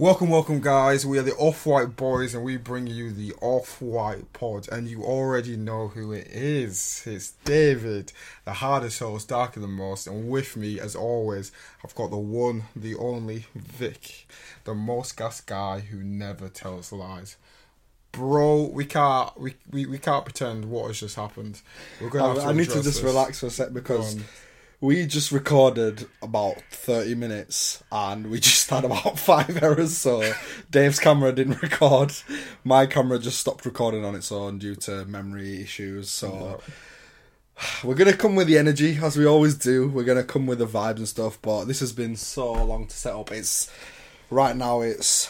Welcome, welcome, guys. We are the Off White Boys, and we bring you the Off White Pod. And you already know who it is. It's David, the hardest host, darker than most. And with me, as always, I've got the one, the only Vic, the most gas guy who never tells lies. Bro, we can't we, we, we can't pretend what has just happened. We're gonna. Have to I, I need to just this. relax for a sec because. We just recorded about 30 minutes and we just had about five errors. So Dave's camera didn't record. My camera just stopped recording on its own due to memory issues. So we're going to come with the energy as we always do. We're going to come with the vibes and stuff. But this has been so long to set up. It's right now it's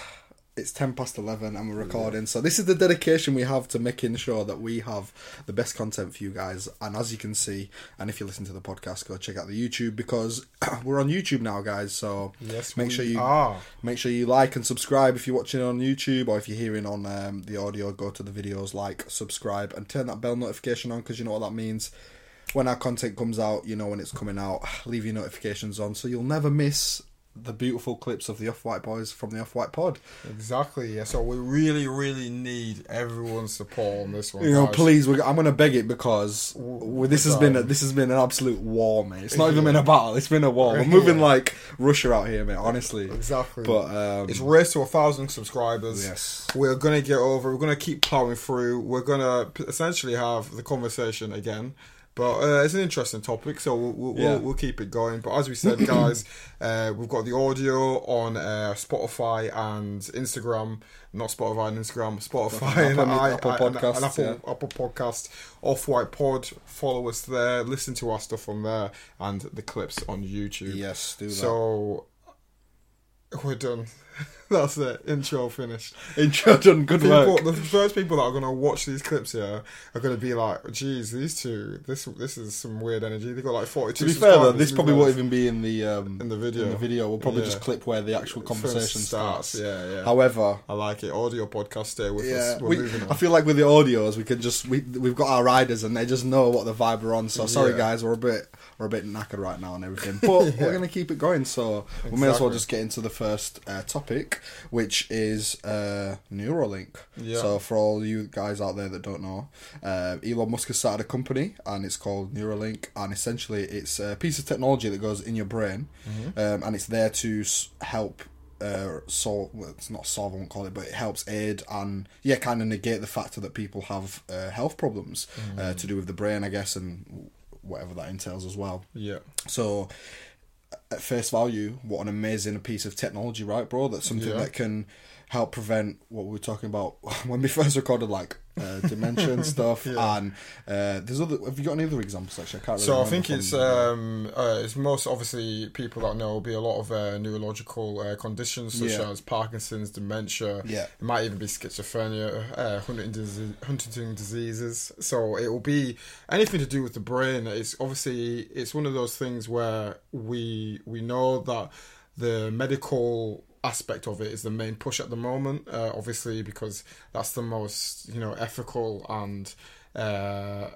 it's 10 past 11 and we're recording. So this is the dedication we have to making sure that we have the best content for you guys. And as you can see and if you listen to the podcast go check out the youtube because we're on youtube now guys. So Yes, make sure you are. make sure you like and subscribe if you're watching on youtube or if you're hearing on um, the audio go to the videos like subscribe and turn that bell notification on because you know what that means. When our content comes out you know when it's coming out leave your notifications on so you'll never miss the beautiful clips of the off-white boys from the off-white pod Exactly. Yeah. So we really, really need everyone's support on this one. You know, guys. please, we're, I'm gonna beg it because this has been a, this has been an absolute war, mate. It's not even been a battle; it's been a war. We're moving Yeah. like Russia out here, mate. Honestly, Exactly. But um, It's race to a thousand subscribers. Yes. We're gonna get over. We're gonna keep plowing through. We're gonna p- essentially have the conversation again. But uh, it's an interesting topic, so we'll we'll, Yeah. we'll, we'll keep it going. But as we said, guys, uh, we've got the audio on uh, Spotify and Instagram. Not Spotify and Instagram, Spotify and, Apple- I, Apple I- and- Podcasts, and Apple, yeah. Apple Podcast, Off White Pod. Follow us there. Listen to our stuff on there and the clips on YouTube. yes, do that. So we're done. That's it. Intro finished. intro done, good People, work. the first people that are gonna watch these clips here are gonna be like, "Geez, these two. This this is some weird energy." They got like forty two. To be fair though, this probably won't even be in the um, In the video. In the video, we'll probably Yeah. just clip where the actual conversation starts. starts. Yeah, yeah. However, I like it. Audio podcast. Stay with yeah, us. We're we. I feel like with the audios, we can just we we've got our riders and they just know what the vibe we're on. So sorry Yeah. guys, we're a bit we're a bit knackered right now and everything, but we're gonna keep it going. So we may as well just get into the first uh, topic, which is uh, Neuralink. Yeah. So for all you guys out there that don't know, uh, Elon Musk has started a company and it's called Neuralink, and essentially it's a piece of technology that goes in your brain, Mm-hmm. um, and it's there to help uh, solve. Well, it's not solve, I won't call it, but it helps aid and yeah, kind of negate the factor that people have uh, health problems Mm-hmm. uh, to do with the brain, I guess, and whatever that entails as well. yeah. So, at face value, what an amazing piece of technology, right, bro? That's something Yeah. that can help prevent what we were talking about when we first recorded, like uh, dementia and stuff. Yeah. And uh, there's other. Have you got any other examples? Actually, I can't. Really So I think it's um uh, it's most obviously people that know will be a lot of uh, neurological uh, conditions such Yeah. as Parkinson's, dementia. Yeah. It might even be schizophrenia, uh, Huntington, disease, Huntington diseases. So it will be anything to do with the brain. It's obviously it's one of those things where we we know that the medical aspect of it is the main push at the moment. Uh, obviously because that's the most you know ethical and. Uh,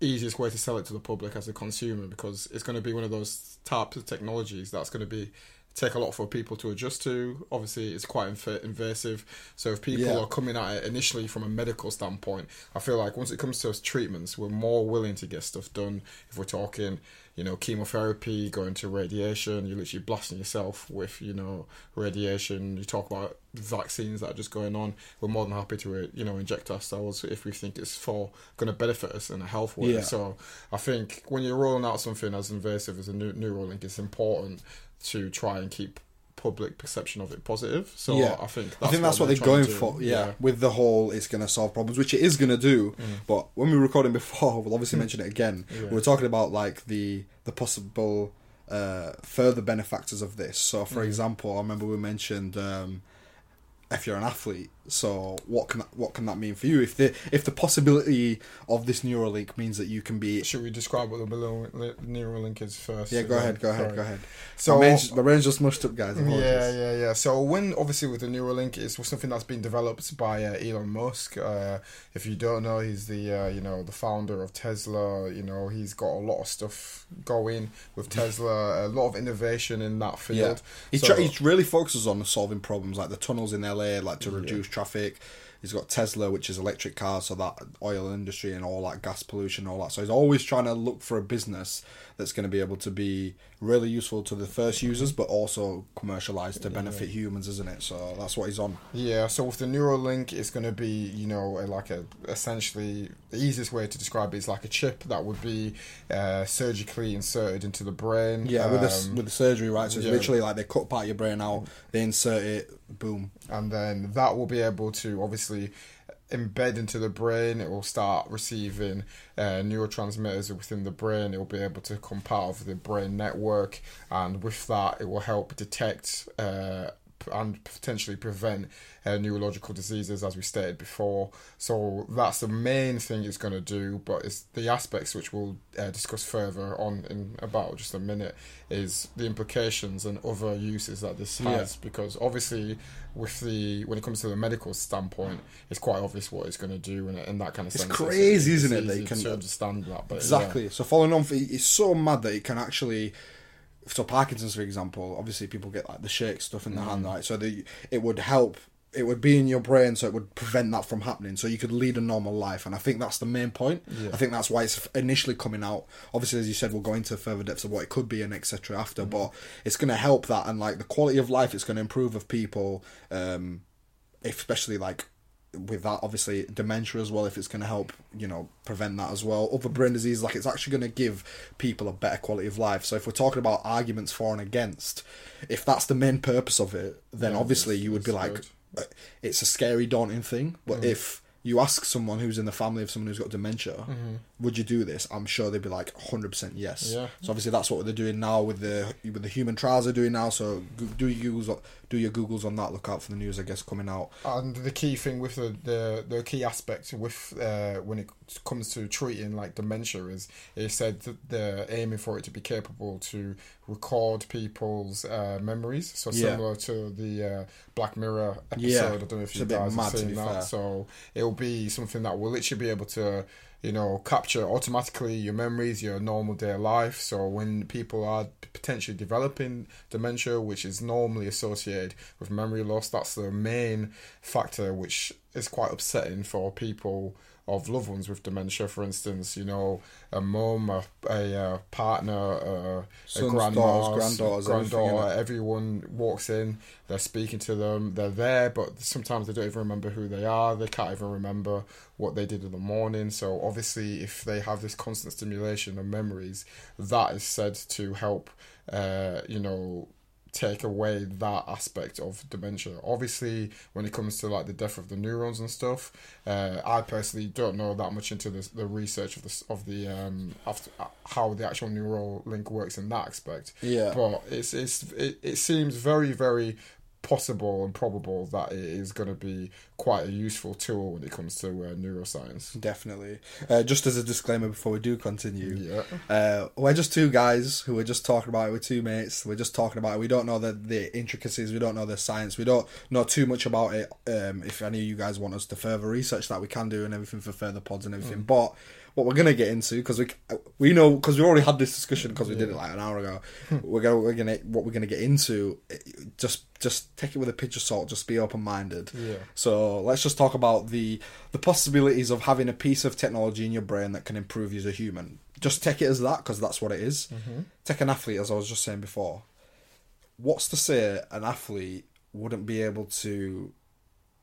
easiest way to sell it to the public as a consumer because it's going to be one of those types of technologies that's going to be take a lot for people to adjust to. Obviously it's quite inv- invasive. So if people Yeah. are coming at it initially from a medical standpoint i feel like once it comes to treatments we're more willing to get stuff done. If we're talking you know chemotherapy going to radiation you're literally blasting yourself with you know radiation. You talk about vaccines that are just going on. We're more than happy to you know inject ourselves if we think it's for going to benefit us in a health way. Yeah. so i think when you're rolling out something as invasive as a new neuralink it's important to try and keep public perception of it positive so Yeah. i think that's I think that's what, they're they're going for. Yeah, with the whole, it's going to solve problems, which it is going to do. But when we were recording before, we'll obviously mention it again. Mm. Yeah. We were talking about like the the possible uh, further benefactors of this. So, Mm. for example, I remember we mentioned um, if you're an athlete. So what can that, what can that mean for you? If the if the possibility of this Neuralink means that you can be Should we describe what the below Neuralink is first? yeah, go ahead, go ahead, Sorry. go ahead. So my brain's, my brain's just mushed up, guys. Apologies. Yeah, yeah, yeah. So when obviously with the Neuralink, it's something that's been developed by uh, Elon Musk. Uh, if you don't know, he's the uh, you know the founder of Tesla. You know he's got a lot of stuff going with Tesla. A lot of innovation in that Yeah, field. he, So- try, he really focuses on solving problems like the tunnels in LA, like to reduce traffic. He's got Tesla, which is electric cars, so that oil industry and all that gas pollution, all that. So he's always trying to look for a business that's going to be able to be really useful to the first users, but also commercialized to benefit humans, isn't it? So that's what he's on. Yeah, so with the Neuralink, it's going to be, you know, a- like a essentially the easiest way to describe it is like a chip that would be uh, surgically inserted into the brain. Yeah, with the um, with the surgery, right? So it's yeah. literally like they cut part of your brain out, they insert it, boom. and then that will be able to obviously embed into the brain. It will start receiving uh, neurotransmitters within the brain. It will be able to come part of the brain network, and with that, it will help detect uh, and potentially prevent uh, neurological diseases, as we stated before. So that's the main thing it's going to do. But it's the aspects which we'll uh, discuss further on in about just a minute is the implications and other uses that this Yeah. has because obviously with the when it comes to the medical standpoint it's quite obvious what it's going to do and, and that kind of sense. It's sense crazy, it's, isn't it, that it can- understand that but Exactly. So following on, for, it's so mad that it can actually. So Parkinson's, for example, obviously people get like the shake stuff in the hand, right? So the, it would help. It would be in your brain, so it would prevent that from happening. So you could lead a normal life, and I think that's the main point. Yeah. I think that's why it's initially coming out. Obviously, as you said, we'll go into further depths of what it could be and etc. After, but it's going to help that, and like the quality of life, it's going to improve of people, um, especially like with that obviously dementia as well if it's going to help you know prevent that as well. Other brain disease like it's actually going to give people a better quality of life. So if we're talking about arguments for and against if that's the main purpose of it then Yeah, obviously you would be like good. uh, it's a scary daunting thing. But if you ask someone who's in the family of someone who's got dementia would you do this? I'm sure they'd be like 100% yes. Yeah. so obviously that's what they're doing now with the with the human trials they're doing now. So do your googles do your googles on that look out for the news i guess coming out and the key thing with the the, the key aspect with uh, when it comes to treating like dementia is it said that they're aiming for it to be capable to record people's uh, memories so Yeah. similar to the uh, Black Mirror episode Yeah. I don't know if It's you guys have seen that fair. so it'll be something that will literally be able to you know capture automatically your memories your normal day life. So when people are potentially developing dementia which is normally associated with memory loss that's the main factor which is quite upsetting for people of loved ones with dementia for instance you know a mum a, a, uh partner a, a grandma granddaughters, granddaughter everyone walks in they're speaking to them they're there but sometimes they don't even remember who they are they can't even remember what they did in the morning. So obviously if they have this constant stimulation of memories that is said to help uh you know take away that aspect of dementia obviously when it comes to like the death of the neurons and stuff uh, i personally don't know that much into the, the research of the of the um after, how the actual Neuralink works in that aspect Yeah. but it's it's it, it seems very very possible and probable that it is going to be quite a useful tool when it comes to uh, neuroscience Definitely. Uh, just as a disclaimer before we do continue, yeah uh, we're just two guys who are just talking about it. We're two mates. We're just talking about it. We don't know the, the intricacies. We don't know the science. We don't know too much about it. Um, if any of you guys want us to further research that, we can do and everything for further pods and everything. But what we're gonna get into because we we know because we already had this discussion because we did it like an hour ago. we're gonna we're gonna what we're gonna get into. eh, Just just take it with a pinch of salt. Just be open minded. Yeah. So let's just talk about the the possibilities of having a piece of technology in your brain that can improve you as a human. Just take it as that because that's what it is. Take an athlete, as I was just saying before. What's to say an athlete wouldn't be able to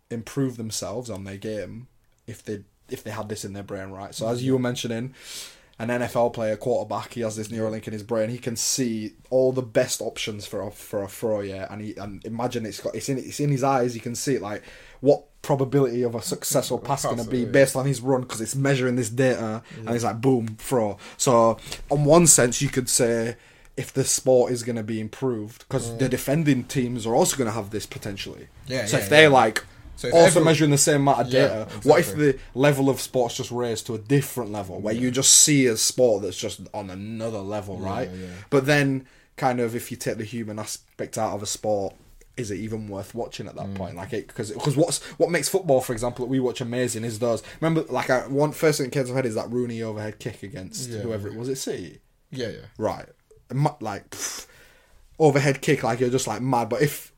improve themselves on their game if they if they had this in their brain, right? So as mm-hmm. you were mentioning, an NFL player, quarterback, he has this Neuralink in his brain. He can see all the best options for a for a throw, yeah. And he and imagine it's got it's in it's in his eyes. You can see it like what probability of a successful pass going to be based on his run because it's measuring this data and it's like boom throw. So on one sense, you could say if the sport is going to be improved because the mm. defending teams are also going to have this potentially. Yeah, So yeah, if they're like So also everyone- measuring the same amount of Yeah, data, what if the level of sports just raised to a different level where you just see a sport that's just on another level, right? yeah. But then, kind of, if you take the human aspect out of a sport. Is it even worth watching at that Mm. point? Like it, because because what's what makes football, for example, that we watch amazing is those. Remember, like I, one first thing that came to head is that Rooney overhead kick against Yeah. whoever it was. It City. Yeah, yeah. Right. Like pff, overhead kick, like you're just like mad. But if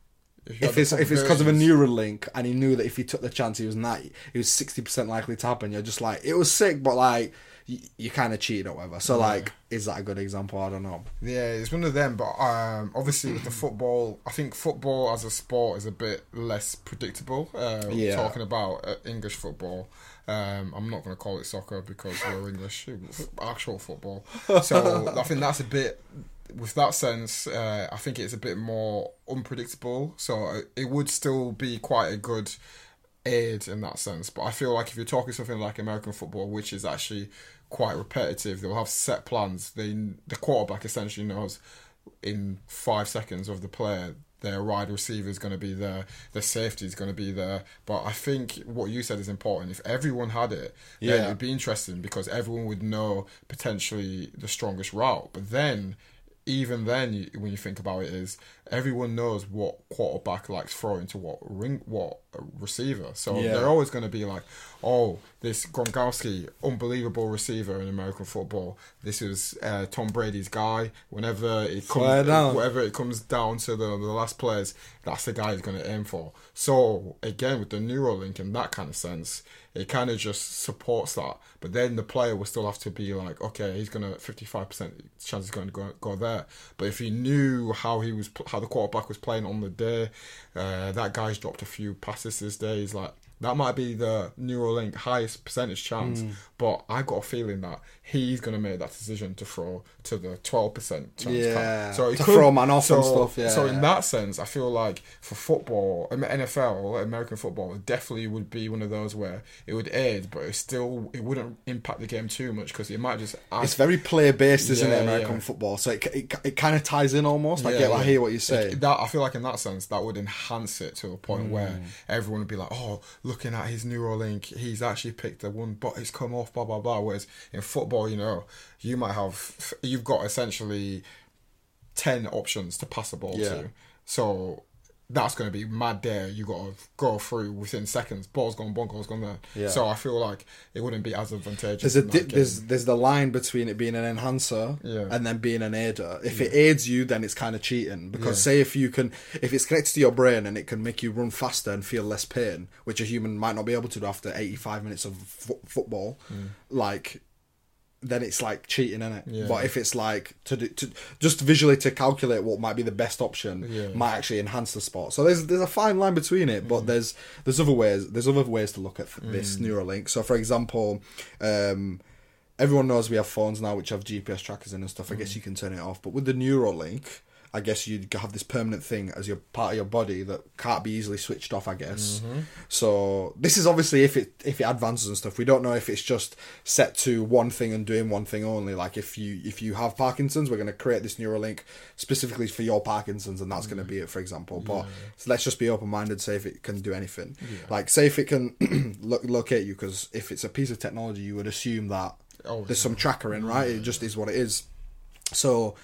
If if it's if it's because of a Neuralink and he knew that if he took the chance, he was not he was sixty percent likely to happen. You're just like it was sick, but like you, you kind of cheated or whatever. So like, is that a good example? I don't know. Yeah, it's one of them. But um, obviously, with the football, I think football as a sport is a bit less predictable. Uh, Yeah. Talking about uh, English football, um, I'm not going to call it soccer because we're English. Actual football. So I think that's a bit. With that sense, uh, I think it's a bit more unpredictable. So uh, it would still be quite a good aid in that sense. But I feel like if you're talking something like American football, which is actually quite repetitive, they'll have set plans. They the quarterback essentially knows in five seconds of the player their wide receiver is going to be there, their safety is going to be there. But I think what you said is important. If everyone had it, then Yeah. it'd be interesting because everyone would know potentially the strongest route. But then even then, you, when you think about it, is everyone knows what quarterback likes throwing to what ring, what receiver. So Yeah. they're always going to be like, "Oh, this Gronkowski, unbelievable receiver in American football. This is uh, Tom Brady's guy. Whenever it comes, down. whenever it comes down to the the last players, that's the guy he's going to aim for." So again, with the Neuralink in that kind of sense, it kind of just supports that. But then the player will still have to be like, okay, he's gonna fifty five percent chance he's going to go, go there. But if he knew how he was, how the quarterback was playing on the day, uh, that guy's dropped a few passes this day. He's like. That might be the Neuralink highest percentage chance, Hmm. but I got a feeling that he's gonna make that decision to throw to the twelve percent chance. Yeah, so it to could- throw man off and stuff, yeah, so in that sense, I feel like for football, NFL, American football, it definitely would be one of those where it would aid, but it still it wouldn't impact the game too much because it might just. Add, It's very player based, isn't Yeah, it? American yeah. football, so it, it, it kind of ties in almost. I Yeah, get, I hear what you say. That I feel like in that sense that would enhance it to a point Mm. where everyone would be like, "Oh, looking at his Neuralink, he's actually picked the one, but it's come off." Blah blah blah. Whereas in football, you know, you might have you've got essentially ten options to pass the ball Yeah. to, so that's going to be mad there. You got to go through within seconds. Ball's gone, ball goes gone there. Yeah. So I feel like it wouldn't be as advantageous. There's a di- there's there's the line between it being an enhancer Yeah. and then being an aider. If it aids you, then it's kind of cheating because Yeah. say if you can if it's connected to your brain and it can make you run faster and feel less pain, which a human might not be able to do after 85 minutes of fo- football, mm. like then it's like cheating in it. Yeah. But if it's like to, do, to just visually to calculate what might be the best option Yeah. might actually enhance the sport. So there's there's a fine line between it, Mm. but there's there's other ways there's other ways to look at this Neuralink. So for example, um, everyone knows we have phones now which have GPS trackers in and stuff. I Mm. guess you can turn it off, but with the Neuralink. I guess you'd have this permanent thing as your part of your body that can't be easily switched off. I guess. Mm-hmm. So this is obviously if it if it advances and stuff. We don't know if it's just set to one thing and doing one thing only. Like if you if you have Parkinson's, we're going to create this Neuralink specifically for your Parkinson's, and that's going to be it, for example. But so let's just be open minded. Say if it can do anything. Like say if it can lo- locate you, because if it's a piece of technology, you would assume that Oh, there's some tracker in, right? It just is what it is. So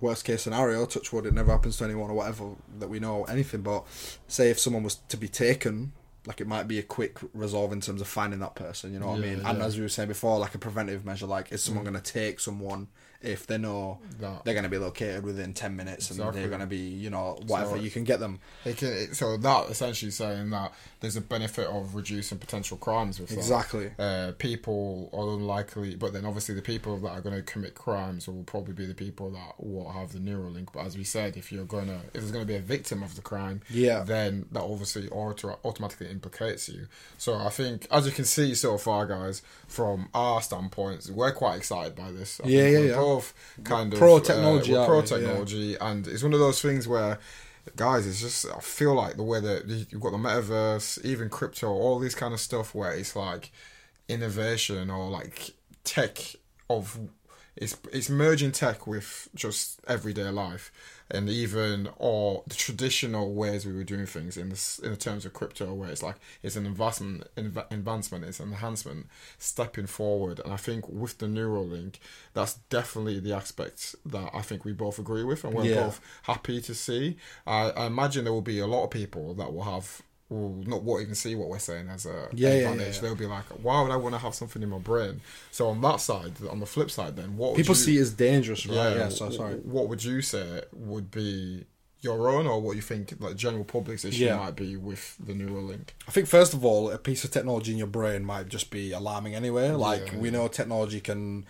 worst case scenario, touch wood, it never happens to anyone or whatever that we know anything. But say if someone was to be taken, like it might be a quick resolve in terms of finding that person. You know what I Yeah, mean? And as we were saying before, like a preventive measure, like is someone mm. going to take someone if they know That- they're going to be located within ten minutes and they're going to be, you know, whatever So- you can get them. Can, so that essentially saying that there's a benefit of reducing potential crimes with that. Exactly. Uh, people are unlikely, but then obviously the people that are going to commit crimes will probably be the people that will have the Neuralink. But as we said, if you're going to, if there's going to be a victim of the crime, Yeah. then that obviously auto- automatically implicates you. So I think, as you can see so far, guys, from our standpoints, we're quite excited by this. I Yeah, yeah, we're yeah. Both kind of Pro technology, Uh, pro we? Yeah. technology, and it's one of those things where guys it's just i feel like the way that you've got the metaverse even crypto all this kind of stuff where it's like innovation or like tech of it's it's merging tech with just everyday life, and even or the traditional ways we were doing things in this in the terms of crypto, where it's like it's an investment, inv- advancement, it's an enhancement, stepping forward. And I think with the Neuralink, that's definitely the aspect that I think we both agree with, and we're Yeah. both happy to see. I, I imagine there will be a lot of people that will have. Will not won't even see what we're saying as a Yeah, advantage. yeah, yeah. They'll be like, "Why would I want to have something in my brain?" So on that side, on the flip side, then what would People you- see it as dangerous, right? Yeah, so sorry. What would you say would be your own, or what you think like general public's issue might be with the Neuralink? I think first of all, a piece of technology in your brain might just be alarming anyway. Like we know technology can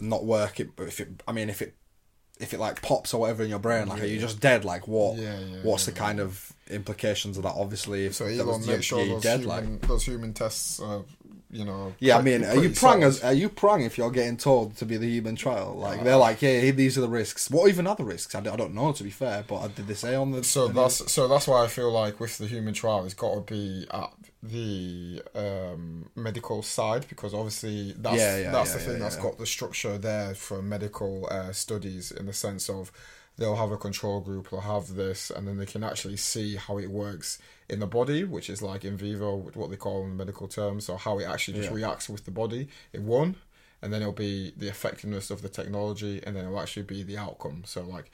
not work. It, but if it, I mean, if it, if it like pops or whatever in your brain, like are you just dead? Like what? Yeah, yeah, what's the kind of implications of that? Obviously, if So that Elon was- make sure those dead. human, those human tests, are, you know. yeah, I mean, are you prang as are you prang if you're getting told to be the human trial? Like they're like, yeah, these are the risks. What even are the risks? I don't, I don't know to be fair, but did they say on the? So the- that's so that's why I feel like with the human trial, it's got to be at the um, medical side because obviously that's Yeah, yeah, that's yeah, the thing that's got the structure there for medical uh, studies in the sense of they'll have a control group, they'll have this, and then they can actually see how it works in the body, which is like in vivo, what they call in medical terms, so how it actually just Yeah. reacts with the body in one. And then it'll be the effectiveness of the technology, and then it'll actually be the outcome. So, like,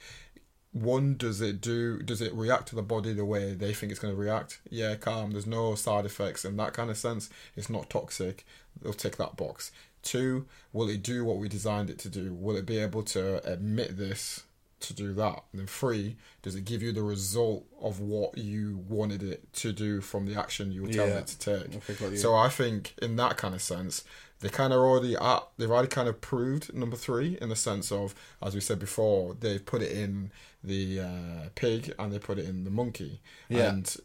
one does it do does it react to the body the way they think it's going to react yeah calm there's no side effects in that kind of sense it's not toxic they'll tick that box two will it do what we designed it to do will it be able to admit this to do that and then three does it give you the result of what you wanted it to do from the action you were telling Yeah. it to take you. so i think in that kind of sense they kind of already at they've already kind of proved number three in the sense of as we said before they've put it in the uh, pig and they put it in the monkey Yeah. and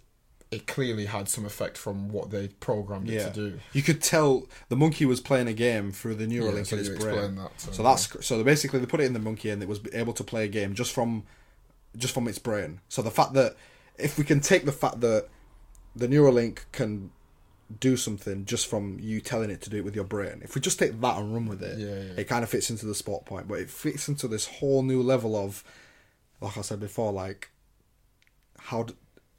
it clearly had some effect from what they programmed it yeah, to do you could tell the monkey was playing a game through the Yeah, Neuralink so in its brain. that, so, So that's so basically they put it in the monkey and it was able to play a game just from just from its brain. So the fact that if we can take the fact that the Neuralink can do something just from you telling it to do it with your brain, if we just take that and run with it, Yeah, yeah. it kind of fits into the spot point. But it fits into this whole new level of, like I said before, like how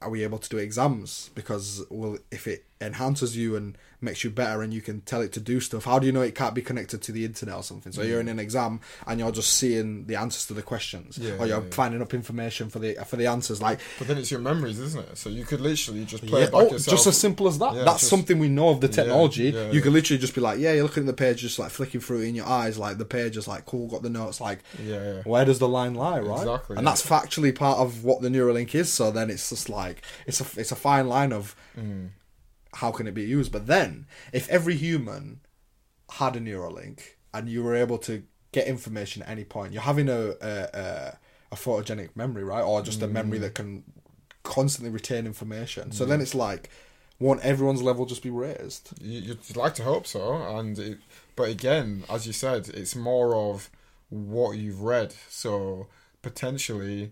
are we able to do exams? Because well, if it enhances you and makes you better, and you can tell it to do stuff, how do you know it can't be connected to the internet or something? So you're in an exam and you're just seeing the answers to the questions, Yeah, or you're yeah, yeah. finding up information for the for the answers. Like but then it's your memories isn't it so you could literally just play yeah, it back oh, yourself just as simple as that. Yeah, That's just- something we know of the technology. yeah, you yeah. can literally just be like, yeah, you're looking at the page, just like flicking through it in your eyes, like the page is like cool, got the notes, like yeah yeah where does the line lie, right? Exactly, and yeah. that's factually part of what the Neuralink is. So then it's just like it's a it's a fine line of Mm. How can it be used. But then if every human had a Neuralink and you were able to get information at any point, you're having a a, a, photogenic memory, right, or just a memory Mm. that can constantly retain information. So then it's like. Won't everyone's level just be raised? You, you'd like to hope so, and it, but again, as you said, it's more of what you've read. So potentially,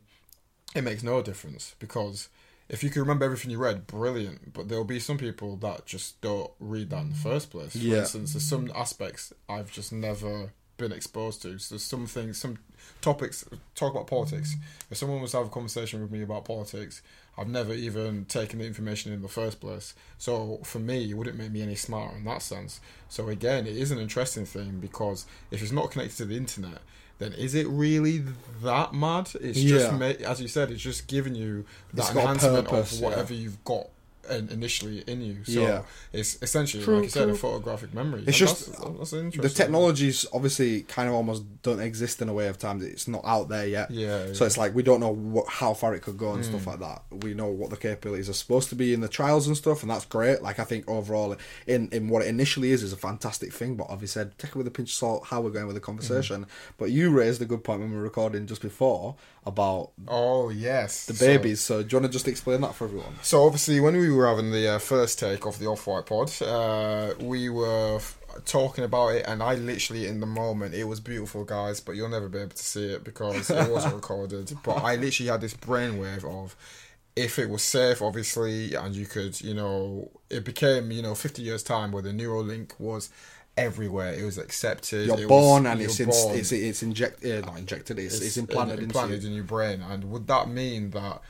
it makes no difference because if you can remember everything you read, brilliant. But there'll be some people that just don't read that in the first place. For Yeah. instance, there's some aspects I've just never been exposed to. So there's some things, some topics. Talk about politics. If someone was to have a conversation with me about politics, I've never even taken the information in the first place. So for me, it wouldn't make me any smarter in that sense. So again, it is an interesting thing because if it's not connected to the internet, then is it really that mad? It's Yeah. just, as you said, it's just giving you that It's got a enhancement purpose, of yeah. whatever you've got initially in you. So Yeah. it's essentially, True, like you said, true. a photographic memory. It's And just- that's, that's interesting. the technologies obviously kind of almost don't exist in a way of time. It's not out there yet. Yeah, So yeah. it's like we don't know what, how far it could go and Hmm. stuff like that. We know what the capabilities are supposed to be in the trials and stuff, and that's great. Like I think overall, in in what it initially is, is a fantastic thing. But obviously, said take it with a pinch of salt. How we're going with the conversation. Hmm. But you raised a good point when we were recording just before about Oh yes, the So- babies. So, do you want to just explain that for everyone? So obviously, when we were having the uh, first take of the Off White Pod, uh, we were f- talking about it, and I literally, in the moment, it was beautiful, guys. But you'll never be able to see it because it wasn't recorded. But I literally had this brainwave of if it was safe, obviously, and you could, you know, it became, you know, fifty years time where the Neuralink was everywhere. It was accepted. You're it born was, and you're it's in, born. it's it's injected, not injected. It's, it's, implanted, implanted into you. in your brain. And would that mean that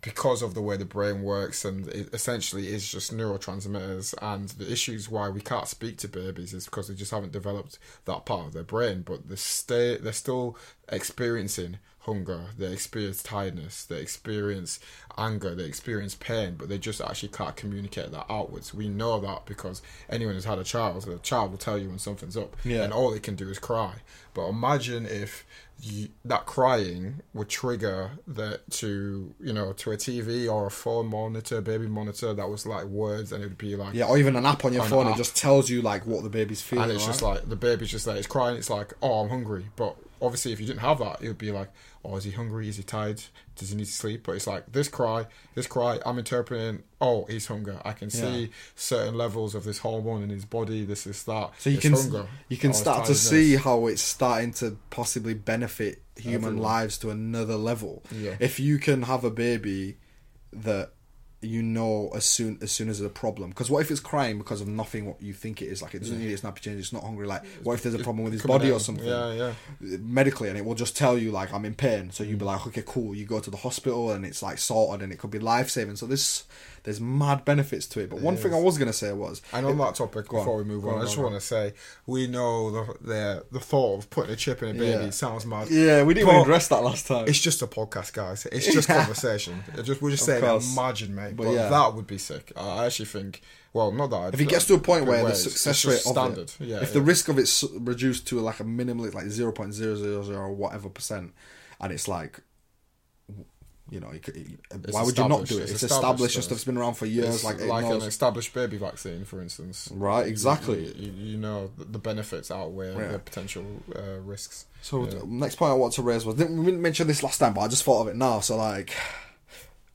because of the way the brain works and it essentially is just neurotransmitters and the issues why we can't speak to babies is because they just haven't developed that part of their brain, but they stay they're still experiencing hunger, they experience tiredness, they experience anger, they experience pain, but they just actually can't communicate that outwards. We know that because anyone who's had a child, the child will tell you when something's up, Yeah. and all they can do is cry. But imagine if you, that crying would trigger that to you know to a TV or a phone monitor, baby monitor that was like words, and it would be like Yeah, or even an app on your phone. It just tells you like what the baby's feeling. and it's just like the baby's just like it's crying. It's like oh I'm hungry, but obviously if you didn't have that, it would be like oh is he hungry? Is he tired? Does he need to sleep? But it's like this cry, this cry. I'm interpreting oh he's hunger. I can see Yeah. certain levels of this hormone in his body. This is that. So you It's can hunger. you can oh, or start to see how it's starting to possibly benefit human Everyone. lives to another level. Yeah. If you can have a baby that you know as soon as soon as there's a problem, because what if it's crying because of nothing what you think it is? Like it doesn't need its nappy change. It's not hungry. Like what if there's a problem with his body or something? Yeah, yeah. medically and it will just tell you like I'm in pain so Mm. you'd be like okay cool you go to the hospital and it's like sorted and it could be life saving so this there's mad benefits to it but one thing I was gonna say was And on that topic, Go on. before we move on, on, I just want to say we know the the the thought of putting a chip in a baby Yeah. sounds mad. yeah we didn't even address that last time It's just a podcast, guys. It's just conversation. It just we're just Of saying, course. imagine, mate. But But, yeah. that would be sick. I actually think. Well, not that. if it gets to a point where the it's- success rate just of standard, it, yeah, if the risk of it's reduced to like a minimal it's like 0.000 or whatever percent and it's like you know, could, It's why would you not do it? It's It's, established, established and stuff. It's been around for years. It's like, like, it an established baby vaccine, for instance. Right, exactly. You, you, you know the benefits outweigh Yeah. the potential uh, risks. So Yeah. next point I want to raise was didn't, we didn't mention this last time, but I just thought of it now. So like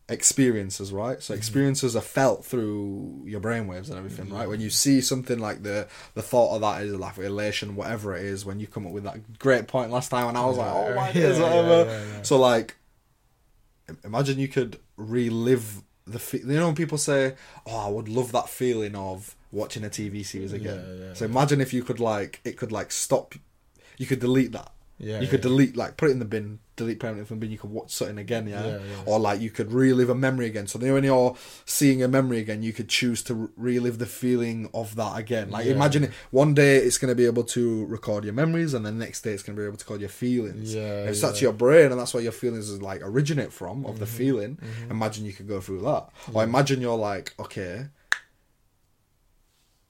experiences, right? Mm-hmm. So experiences are felt through your brainwaves and everything, right? When you see something like the the thought of that is like elation, whatever it is. When you come up with that great point last time, and I was like, oh my Yeah, days, yeah, whatever. yeah, yeah. So like, imagine you could relive the fe- you know when people say, oh, I would love that feeling of watching a TV series again. Yeah, yeah, so imagine if you could like it could like stop. You could delete that Yeah, you could delete like put it in the bin delete permanently from the bin you could watch something again yeah? Yeah, yeah. or like you could relive a memory again so when you're seeing a memory again you could choose to relive the feeling of that again like Yeah. imagine it one day it's going to be able to record your memories and the next day it's going to be able to record your feelings Yeah, if that's your brain and that's where your feelings is like originate from of the Mm-hmm. feeling imagine you could go through that or imagine you're like okay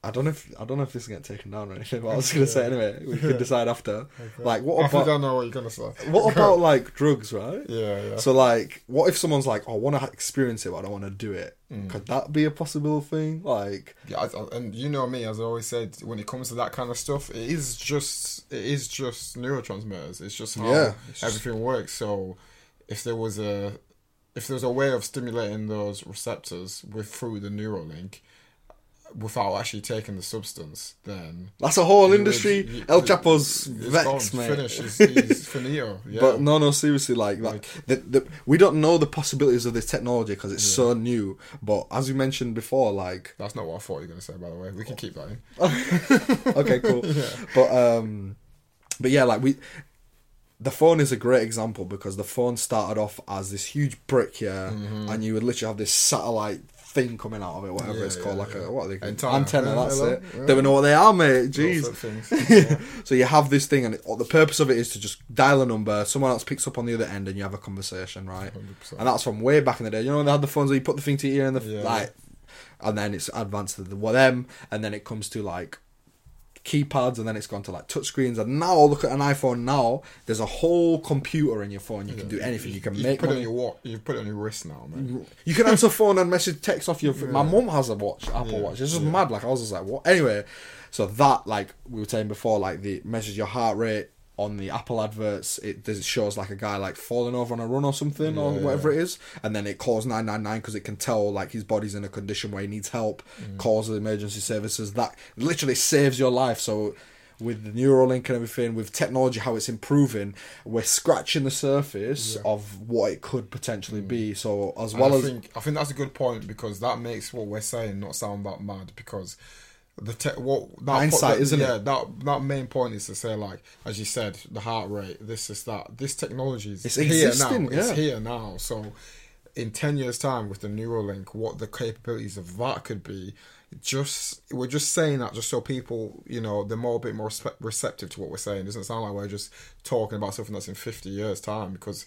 I don't know if I don't know if this is getting taken down or anything, but I was gonna say anyway. We could decide after. Like, what I about don't know what you're gonna say. what about like drugs, right? Yeah, yeah. So like, what if someone's like, oh, I want to experience it, but I don't want to do it? Mm. Could that be a possible thing? Like, Yeah, I, I- and you know me, as I always said, when it comes to that kind of stuff, it is just it is just neurotransmitters. It's just how Yeah, just- everything works. So, if there was a if there was a way of stimulating those receptors with through the Neuralink without actually taking the substance, then that's a whole industry. would- you- El Chapo's vexed, gone, mate. Finish. He's, he's finito. Yeah. But no, no, seriously, like, like Like- the, the, we don't know the possibilities of this technology because it's so new. But as you mentioned before, like, That's not what I thought you were gonna say. By the way, we can keep that in. okay, cool. But um, but yeah, like we, the phone is a great example because the phone started off as this huge brick, yeah, and you would literally have this satellite thing coming out of it, whatever. Yeah, it's called, yeah, like a what are they called? Antenna. Antenna. That's hello. it. Don't know what they are, mate. Jeez. So you have this thing, and it, the purpose of it is to just dial a number. Someone else picks up on the other end, and you have a conversation, right? 100%. And that's from way back in the day. You know, when they had the phones where you put the thing to your ear and the like, and then it's advanced to the them, and then it comes to like keypads, and then it's gone to like touchscreens. And now look at an iPhone. Now there's a whole computer in your phone. You can do anything. You can You make put it on your watch. You put it on your wrist now, man. You can answer phone and message text off your. My mum has a watch, Apple Yeah, Watch. It's just yeah. mad. Like I was just like, what? Anyway, so that like we were saying before, like the measures your heart rate on the Apple adverts. It it shows like a guy like falling over on a run or something or whatever yeah. it is, and then it calls nine nine nine because it can tell like his body's in a condition where he needs help. Mm. Calls the emergency services. That literally saves your life. So. With the Neuralink and everything, with technology, how it's improving, we're scratching the surface Yeah. of what it could potentially be. So, as And well I as think I think that's a good point because that makes what we're saying not sound that mad because the te- what that Hindsight, that- isn't it? yeah, that that main point is to say like as you said, the heart rate, this is that. This technology is It's here existing, now. It's here now. So in ten years' time with the Neuralink, what the capabilities of that could be. Just we're just saying that just so people, you know, they're more a bit more receptive to what we're saying. It doesn't sound like we're just talking about something that's in fifty years' time because,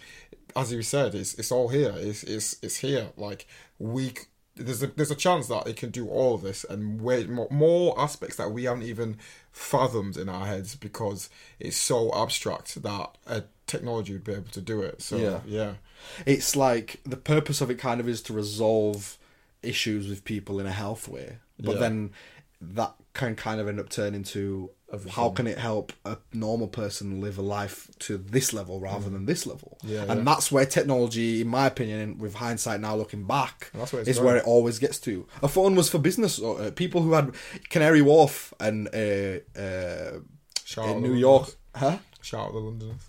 as you said, it's it's all here. It's it's it's here. Like we, there's a there's a chance that it can do all of this and way more, more aspects that we haven't even fathomed in our heads because it's so abstract that a technology would be able to do it. So Yeah. yeah, It's like the purpose of it kind of is to resolve issues with people in a health way, but Yeah. then that can kind of end up turning how can it help a normal person live a life to this level rather than this level? Mm. Yeah, and yeah. that's where technology, in my opinion, with hindsight now looking back, That's where is going. where it always gets to. A phone was for business. Uh, people who had Canary Wharf and uh, uh, in New York, huh? Shout out the Londoners.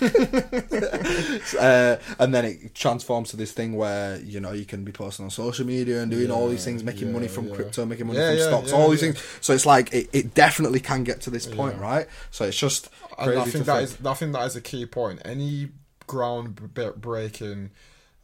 uh, and then it transforms to this thing where you know you can be posting on social media and doing all these things, making money from yeah. crypto, making money Yeah, from yeah, stocks, yeah, all these yeah. things. So it's like it, it definitely can get to this point, Yeah. right? So it's just And crazy I to think that think. is I think that is a key point. Any ground breaking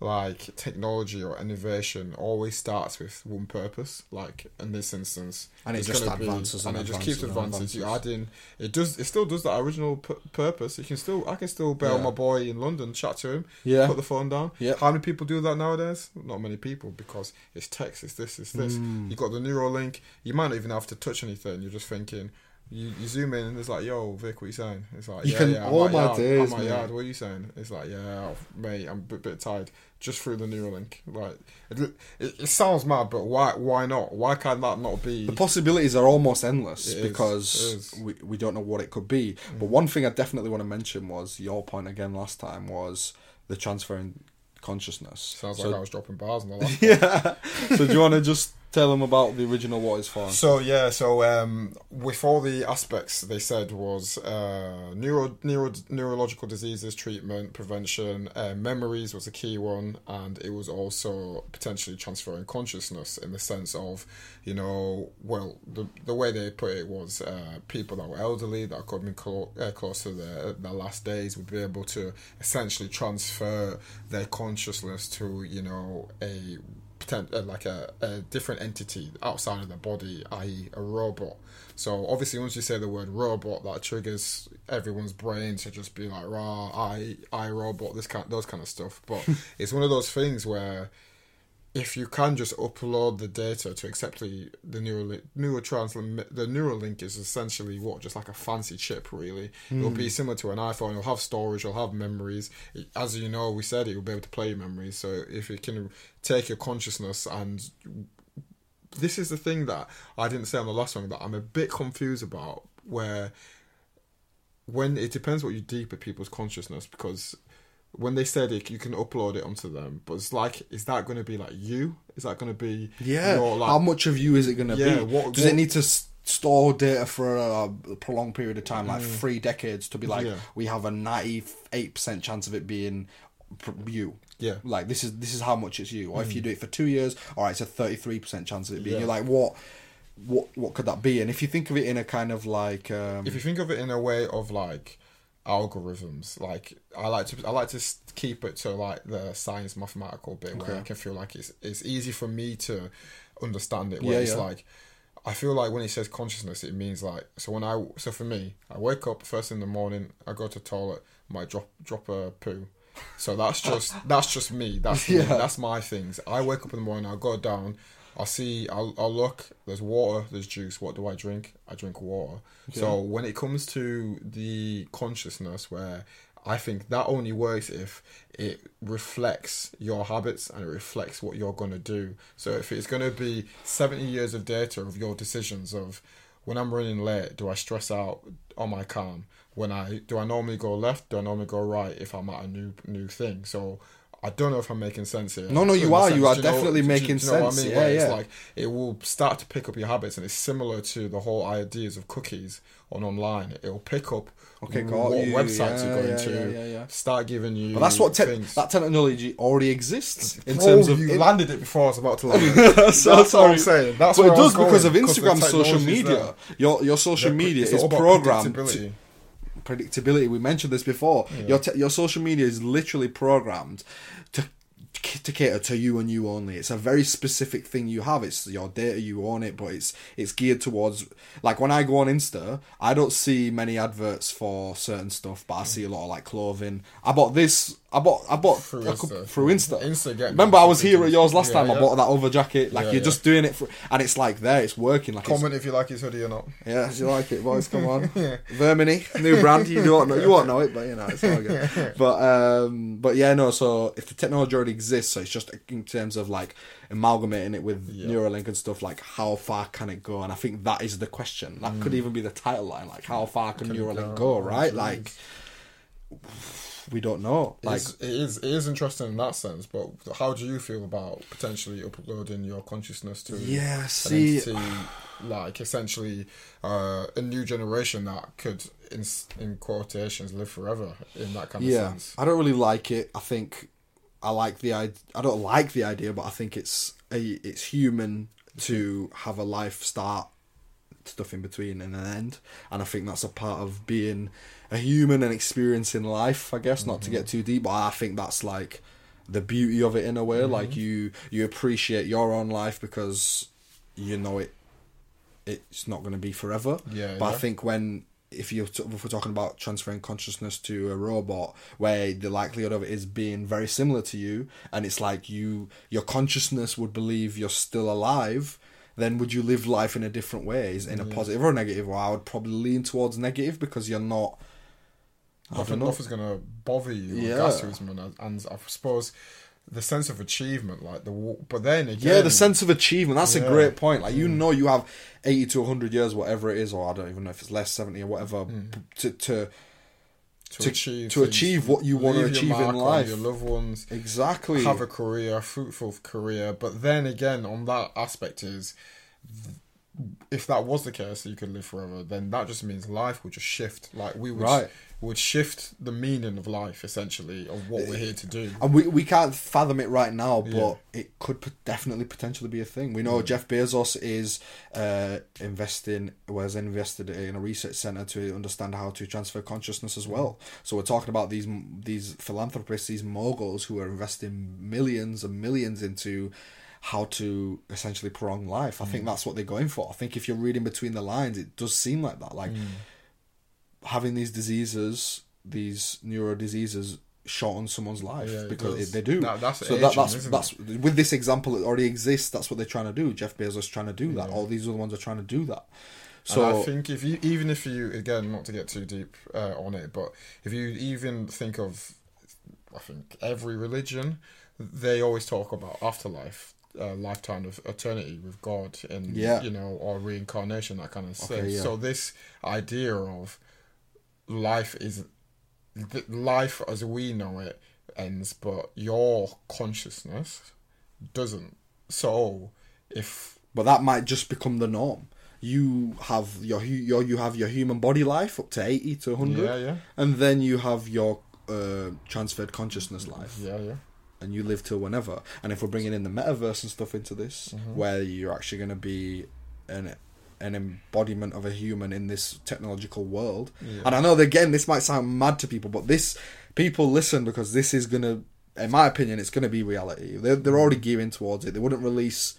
like technology or innovation always starts with one purpose. Like in this instance, And it just gonna be- advances and and it just keeps and advancing. You add advances. in it does it still does that original pu- purpose. You can still I can still bail Yeah. my boy in London, chat to him, Yeah. put the phone down. Yeah. How many people do that nowadays? Not many people because it's text, it's this, it's this. Mm. You got the Neuralink You might not even have to touch anything. You're just thinking. You, you zoom in and it's like, yo, Vic, what you saying? It's like, You yeah, can- yeah, I'm oh at my yard, days, I'm mate. yard. What are you saying? It's like, yeah, oh, mate, I'm a bit, bit tired. Just through the Neuralink. Like, it, it, it sounds mad, but why why not? Why can that not be? The possibilities are almost endless It because is. we, we don't know what it could be. Mm. But one thing I definitely want to mention was your point again last time was the transferring consciousness. Sounds so, like I was dropping bars in the last yeah. so do you want to just tell them about the original what is for? So yeah, so um, with all the aspects they said was uh, neuro, neuro neurological diseases, treatment, prevention, uh, memories was a key one, and it was also potentially transferring consciousness in the sense of, you know, well, the the way they put it was uh, people that were elderly that could be clo- uh, close to their their last days would be able to essentially transfer their consciousness to you know a uh, like a, a different entity outside of the body, i.e., a robot. So obviously, once you say the word robot, that triggers everyone's brain to just be like, "Rah, I, I robot," this kind, those kind of stuff. But it's one of those things where if you can just upload the data to accept the the neural neurotranslim the Neuralink is essentially what just like a fancy chip really. It'll be hmm. similar to an iphone. It'll have storage it'll have memories. It- as you know we said it will be able to play your memories. So if it can take your consciousness and this is the thing that i didn't say on the last one that i'm a bit confused about where when it depends what you deep at people's consciousness because when they said it, you can upload it onto them, but it's like, is that going to be like you? Is that going to be Yeah. your, like, How much of you is it going to Yeah, be? what- Does what- it need to store data for a, prolonged period of time, like three decades, to be like, Mm. Yeah. we have a ninety-eight percent chance of it being you? Yeah. Mm. Like this is this is how much it's you. Or if you do it for two years, all right, it's a thirty-three percent chance of it being. Yeah. You're like, what? What what could that be? And if you think of it in a kind of like, um, if you think of it in a way of like algorithms, like I like to, I like to keep it to like the science mathematical bit where I can feel like it's it's easy for me to understand it. Where Yeah, it's yeah. like. I feel like when it says consciousness, it means like so. When I so for me, I wake up first in the morning. I go to the toilet, might drop drop a poo. So that's just that's just me. That's me. Yeah. that's my things. I wake up in the morning. I go down. I'll see. I'll, I'll look. There's water. There's juice. What do I drink? I drink water. So when it comes to the consciousness, where I think that only works if it reflects your habits and it reflects what you're going to do. So if it's going to be 70 years of data of your decisions of when I'm running late, do I stress out on my calm? When I do I normally go left? Do I normally go right if I'm at a new new thing? So I don't know if I'm making sense here. No, no, you In are. sense- You are do know- definitely do- do- making do you know what sense. I mean? Yeah, Where yeah. It's like it will start to pick up your habits, and it's similar to the whole ideas of cookies on online. It will pick up Okay, what you. websites Yeah, you're going yeah, to, yeah, start giving you. But that's what te- things. that technology already exists in Oh, terms of. you it- landed it before I was about to land. so That's what. I'm saying. That's but it does because of Instagram, social media. there. Your your social media is programmed to, predictability. We mentioned this before. Your te- your social media is literally programmed to to cater to you and you only. It's a very specific thing you have. It's your data, you own it, but it's it's geared towards like when I go on Insta, I don't see many adverts for certain stuff, but I see a lot of like clothing. I bought this. I bought I bought Through Insta. through Insta. Insta Remember, I was here at yours last Yeah, time. I bought that over jacket. Like Yeah, you're yeah. just doing it for, and it's like there. It's working. Like Comment if you like his hoodie or not. yeah, do you like it, boys? Come on, yeah. Vermini, new brand. You don't know, you won't know it, but you know it's all good. But um, but yeah, no. So if the technology already exists, so it's just in terms of like amalgamating it with Yeah. Neuralink and stuff. Like how far can it go? And I think that is the question. That could even be the title line. Like how far can, Mm. Can Neuralink go? go? Right? Like we don't know. Like It's, it is it is interesting in that sense, but how do you feel about potentially uploading your consciousness to yeah, see. entity, like essentially uh, a new generation that could, in in quotations, live forever in that kind of yeah, sense? I don't really like it. I think I like the. I don't like the idea, but I think it's a it's human to have a life start, stuff in between, and an end. And I think that's a part of being a human and experiencing life. I guess not to get mm-hmm. too deep, but I think that's like the beauty of it in a way. Like mm-hmm. you you appreciate your own life because you know it. It's not going to be forever. Yeah, But I think when if you if we're talking about transferring consciousness to a robot where the likelihood of it is being very similar to you and it's like you your consciousness would believe you're still alive then would you live life in a different way Is in a positive or a negative? Well I would probably lean towards negative because you're not I Nothing, know. nothing's gonna bother you Yeah. And, and I suppose the sense of achievement, like the, but then again, yeah the sense of achievement that's a great point. Like you know you have 80 to 100 years whatever it is or I don't even know if it's less 70 or whatever mm. to to to, to- achieve to things, achieve what you leave your achieve in life. your loved ones, exactly have a career, a fruitful career. But then again, on that aspect is, if that was the case, that you could live forever, then that just means life would just shift. Like we would, Right. would shift the meaning of life essentially of what we're here to do. And we, we can't fathom it right now, but Yeah. it could definitely potentially be a thing. We know Jeff Bezos is uh, investing, was invested in a research center to understand how to transfer consciousness as well. So we're talking about these these philanthropists, these moguls who are investing millions and millions into how to essentially prolong life. I think that's what they're going for. I think if you're reading between the lines, it does seem like that. Like having these diseases, these neuro diseases, shorten someone's life Yeah, because it, they do. That- that's so that, that's that's with this example that already exists. That's what they're trying to do. Jeff Bezos trying to do that. All these other ones are trying to do that. So So I think if you, even if you, again, not to get too deep uh, on it, but if you even think of, I think every religion, they always talk about afterlife, uh, lifetime of eternity with God, and Yeah. you know, or reincarnation, that kind of stuff. Okay, yeah. So this idea of life is life as we know it ends, but your consciousness doesn't. So if but that might just become the norm. You have your your you have your human body life up to eighty to hundred, yeah, yeah, and then you have your uh, transferred consciousness life. yeah, yeah. And you live till whenever. And if we're bringing in the metaverse and stuff into this, Mm-hmm. where you're actually going to be an an embodiment of a human in this technological world, Yeah. and I know that again this might sound mad to people, but this people listen because this is going to, in my opinion, it's going to be reality. They're they're already Mm. gearing towards it. They wouldn't release.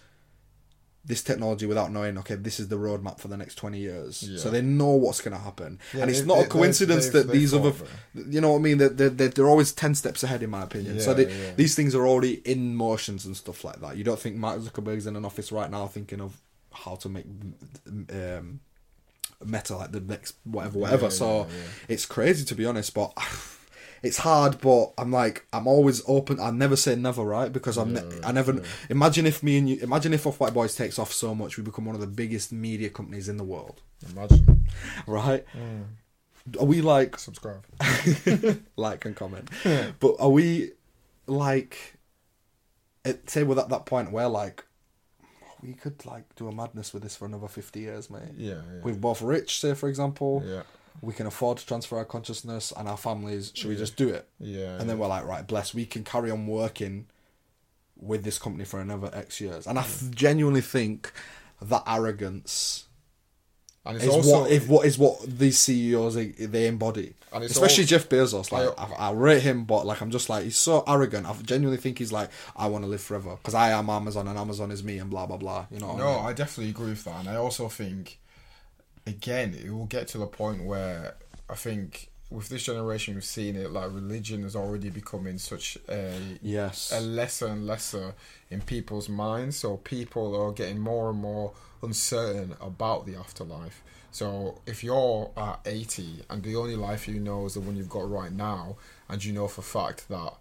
This technology without knowing, okay, this is the roadmap for the next twenty years. Yeah. So they know what's going to happen, Yeah, and it's they- not they- a coincidence they've- that these other you know what I mean? That they're, they're, they're always ten steps ahead, in my opinion. so Yeah, they, yeah. these things are already in motions and stuff like that. You don't think Mark Zuckerberg's in an office right now thinking of how to make um, meta like the next whatever, whatever. So it's crazy to be honest, but. It's hard, but I'm like I'm always open. I never say never, right? Because I'm ne- I never yeah. imagine if me and you imagine if Off White Boys takes off so much, we become one of the biggest media companies in the world, Imagine. right? Mm. Are we like Subscribe. like and comment. But are we like, it, say we're at that point where like, we could like do a madness with this for another fifty years, mate. Yeah, yeah. We're both rich, say for example. yeah, We can afford to transfer our consciousness and our families. Should we just do it? yeah. And then we're like, right, bless. We can carry on working with this company for another X years. And I th- genuinely think that arrogance and it's is also what if what is what these CEOs they, embody. Especially all- Jeff Bezos. Like I- I, I rate him, but like I'm just like he's so arrogant. I genuinely think he's like I want to live forever because I am Amazon and Amazon is me and blah blah blah. You know. what I No, mean? I definitely agree with that, and I also think, again, it will get to the point where I think with this generation we've seen it like religion is already becoming such a yes. a lesser and lesser in people's minds. So people are getting more and more uncertain about the afterlife. So if you're at 80 and the only life you know is the one you've got right now, and you know for a fact that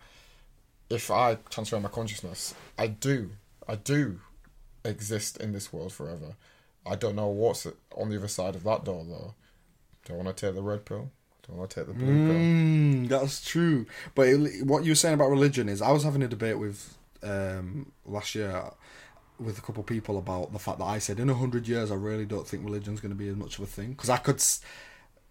if I transfer my consciousness, I do, I do exist in this world forever. I don't know what's on the other side of that door though. Do I want to take the red pill? Do I want to take the blue pill? Mm, that's true. But it, what you were saying about religion is, I was having a debate with um, last year with a couple of people about the fact that I said in a hundred years I really don't think religion's going to be as much of a thing because I could.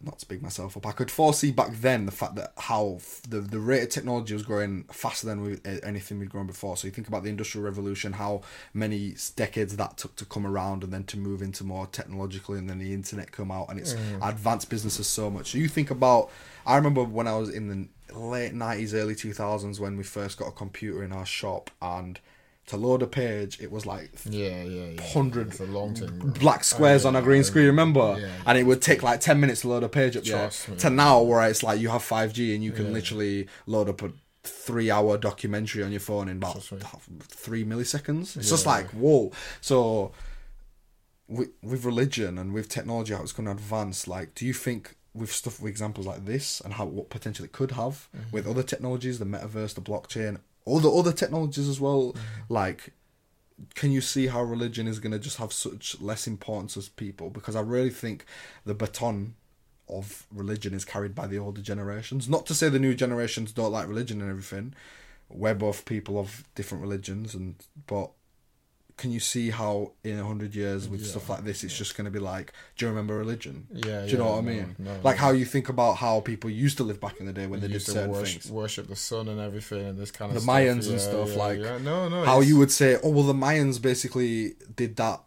Not to big myself up, I could foresee back then the fact that how f- the the rate of technology was growing faster than we, anything we'd grown before. So you think about the industrial revolution, how many decades that took to come around, and then to move into more technologically, and then the internet come out, and it's mm. advanced businesses so much. So you think about, I remember when I was in the late nineties, early two thousands, when we first got a computer in our shop, and to load a page, it was like Yeah, yeah, yeah. hundred It's a long thing. bro. black squares Oh, on a green yeah, screen, remember? yeah. and it would take like 10 minutes to load a page up there. Trust. To now, where it's like you have 5G and you can Yeah. literally load up a three hour documentary on your phone in about three milliseconds. It's just Yeah. like, whoa. So, with, with religion and with technology, how it's going to advance, like, do you think with stuff with examples like this and how what potential it could have Mm-hmm. with other technologies, the metaverse, the blockchain, all the other technologies as well, like can you see how religion is going to just have such less importance as people? Because I really think the baton of religion is carried by the older generations. Not to say the new generations don't like religion and everything. We're both people of different religions, and but can you see how in a hundred years with Yeah, stuff like this, it's just going to be like, do you remember religion? Yeah, Do you know yeah, what I mean? no, like no. how you think about how people used to live back in the day when they You did certain worship, things. worship the sun and everything and this kind of The stuff. Mayans and stuff, yeah, like, yeah. no, no, how it's- you would say, oh well, the Mayans basically did that,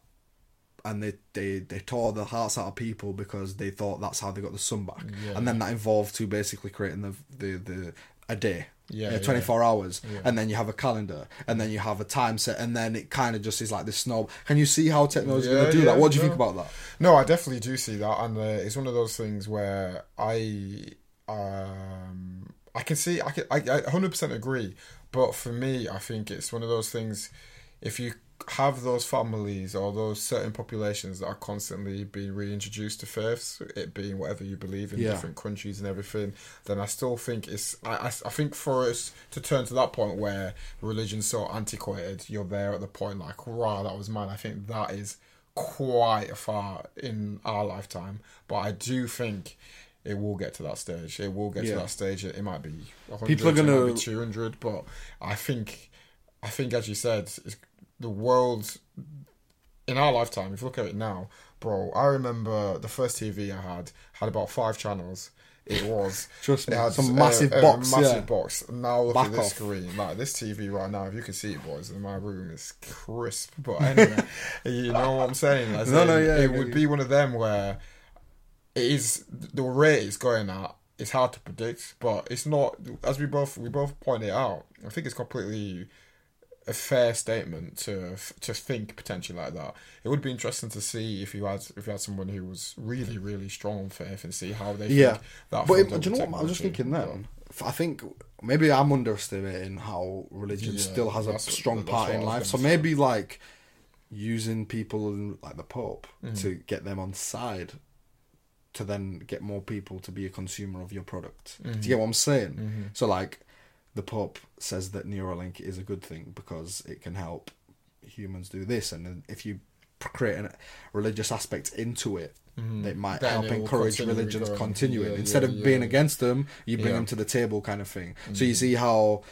and they they they tore the hearts out of people because they thought that's how they got the sun back, Yeah. and then that involved to basically creating the the the a day. Yeah, Yeah, 24 hours, Yeah. and then you have a calendar, and then you have a time set, and then it kind of just is like this snob. Can you see how technology is Yeah, going to do yeah, that? What do you no. think about that? No, I definitely do see that, and uh, it's one of those things where I, um, I can see, I can, I, I 100% agree. But for me, I think it's one of those things. If you have those families or those certain populations that are constantly being reintroduced to faiths, it being whatever you believe in Yeah. different countries and everything, then I still think it's. I, I, I think for us to turn to that point where religion's so antiquated, you're there at the point like, wow, that was mad. I think that is quite far in our lifetime, but I do think it will get to that stage. It will get Yeah. to that stage. It, it might be 100, People are gonna- be 200, but I think, I think as you said, it's, the world in our lifetime. If you look at it now, bro, I remember the first TV I had had about five channels. It was me, it had some a- massive a box, massive yeah. box. Now look Back at this off. screen, like this TV right now. If you can see it, boys, in my room is crisp. But anyway, you know what I'm saying? As No, in, no, yeah, it get would you. be one of them where it is the rate it's going at. It's hard to predict, but it's not. As we both we both pointed out, I think it's completely a fair statement to to think potentially like that. It would be interesting to see if you had if you had someone who was really really strong on faith and see how they Yeah. think that. But it, do you know what? I was just thinking then. I think maybe I'm underestimating how religion Yeah, still has a strong part in life. So say. maybe like using people like the Pope Mm. to get them on side to then get more people to be a consumer of your product. Mm-hmm. Do you get what I'm saying? So like the Pope says that Neuralink is a good thing because it can help humans do this, and if you create a religious aspect into it, it might Mm-hmm. Then help it encourage continue religions continuing Yeah, instead yeah, of being against them. You bring Yeah. Mm-hmm. them to the table, kind of thing. So you see how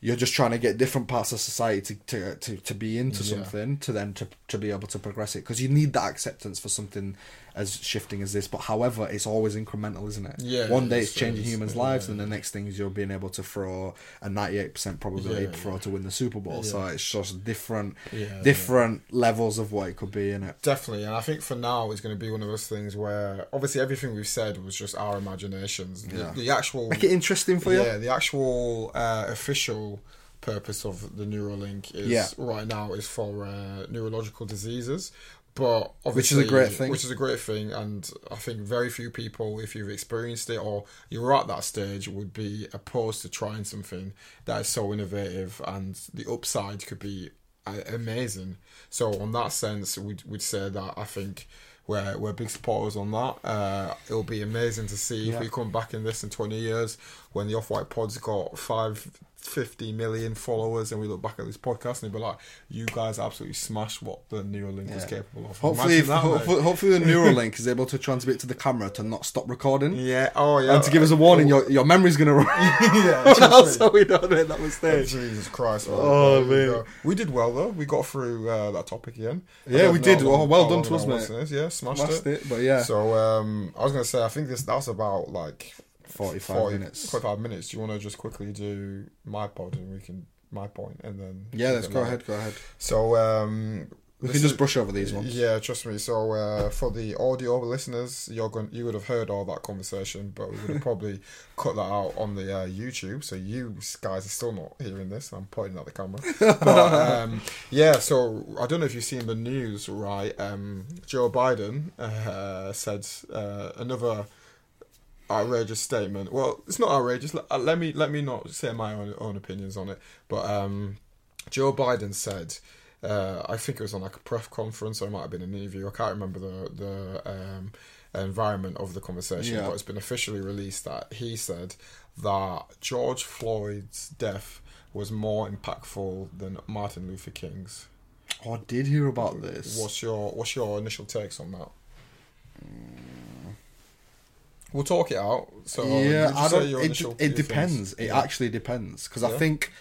you're just trying to get different parts of society to to, to, to be into Yeah. something to then to, to be able to progress it because you need that acceptance for something as shifting as this but however it's always incremental isn't it Yeah, one day it's changing humans lives yeah. and the next thing is you're being able to throw a 98% probability Yeah, throw yeah. to win the super bowl so it's just different different levels of what it could be in it Definitely, and I think for now it's going to be one of those things where obviously everything we've said was just our imaginations. The, Yeah. the actual, make it interesting for you yeah, the actual uh, official purpose of the Neuralink is Yeah. right now is for uh, neurological diseases. But Which is a great thing. Which is a great thing, and I think very few people, if you've experienced it or you're at that stage, would be opposed to trying something that is so innovative, and the upside could be uh, amazing. So, on that sense, we'd, we'd say that I think we're, we're big supporters on that. Uh, it'll be amazing to see Yeah. if we come back in this in 20 years when the Off White Pod's got 550 million followers and we look back at this podcast and be like, you guys absolutely smashed what the Neuralink Yeah. capable of. hopefully, that, hopefully, the Neuralink is able to transmit to the camera to not stop recording Yeah, oh yeah. and to give us a warning your, your memory's going to run yeah, so we don't make that mistake Jesus Christ. man. Oh, we man. We did well though. We got through uh, that topic again. Yeah, we did. how long- Oh, well done to us, mate. Yeah, smashed, Smashed it. it, but yeah, So um, I was gonna say I think this that's about like 45 40 minutes. 45 minutes. Do you want to just quickly do my pod and we can my point and then Yeah, let's go ahead, go ahead. So um, We can just is- brush over these ones. Yeah, trust me. So uh, for the audio listeners, you're going you would have heard all that conversation, but we would have probably cut that out on the uh, YouTube. So you guys are still not hearing this. I'm pointing at the camera. But um, yeah, so I don't know if you've seen the news, right? Um, Joe Biden uh, said uh, another outrageous statement. Well, it's not outrageous. Let, uh, let me let me not say my own, own opinions on it. But um, Joe Biden said, uh, I think it was on like a press conference or it might have been an interview. I can't remember the the um, environment of the conversation, Yeah. but it's been officially released that he said that George Floyd's death was more impactful than Martin Luther King's. Oh, I did hear about this. What's your What's your initial takes on that? We'll talk it out. So yeah, I don't. It, it depends. things? It Yeah. actually depends because I think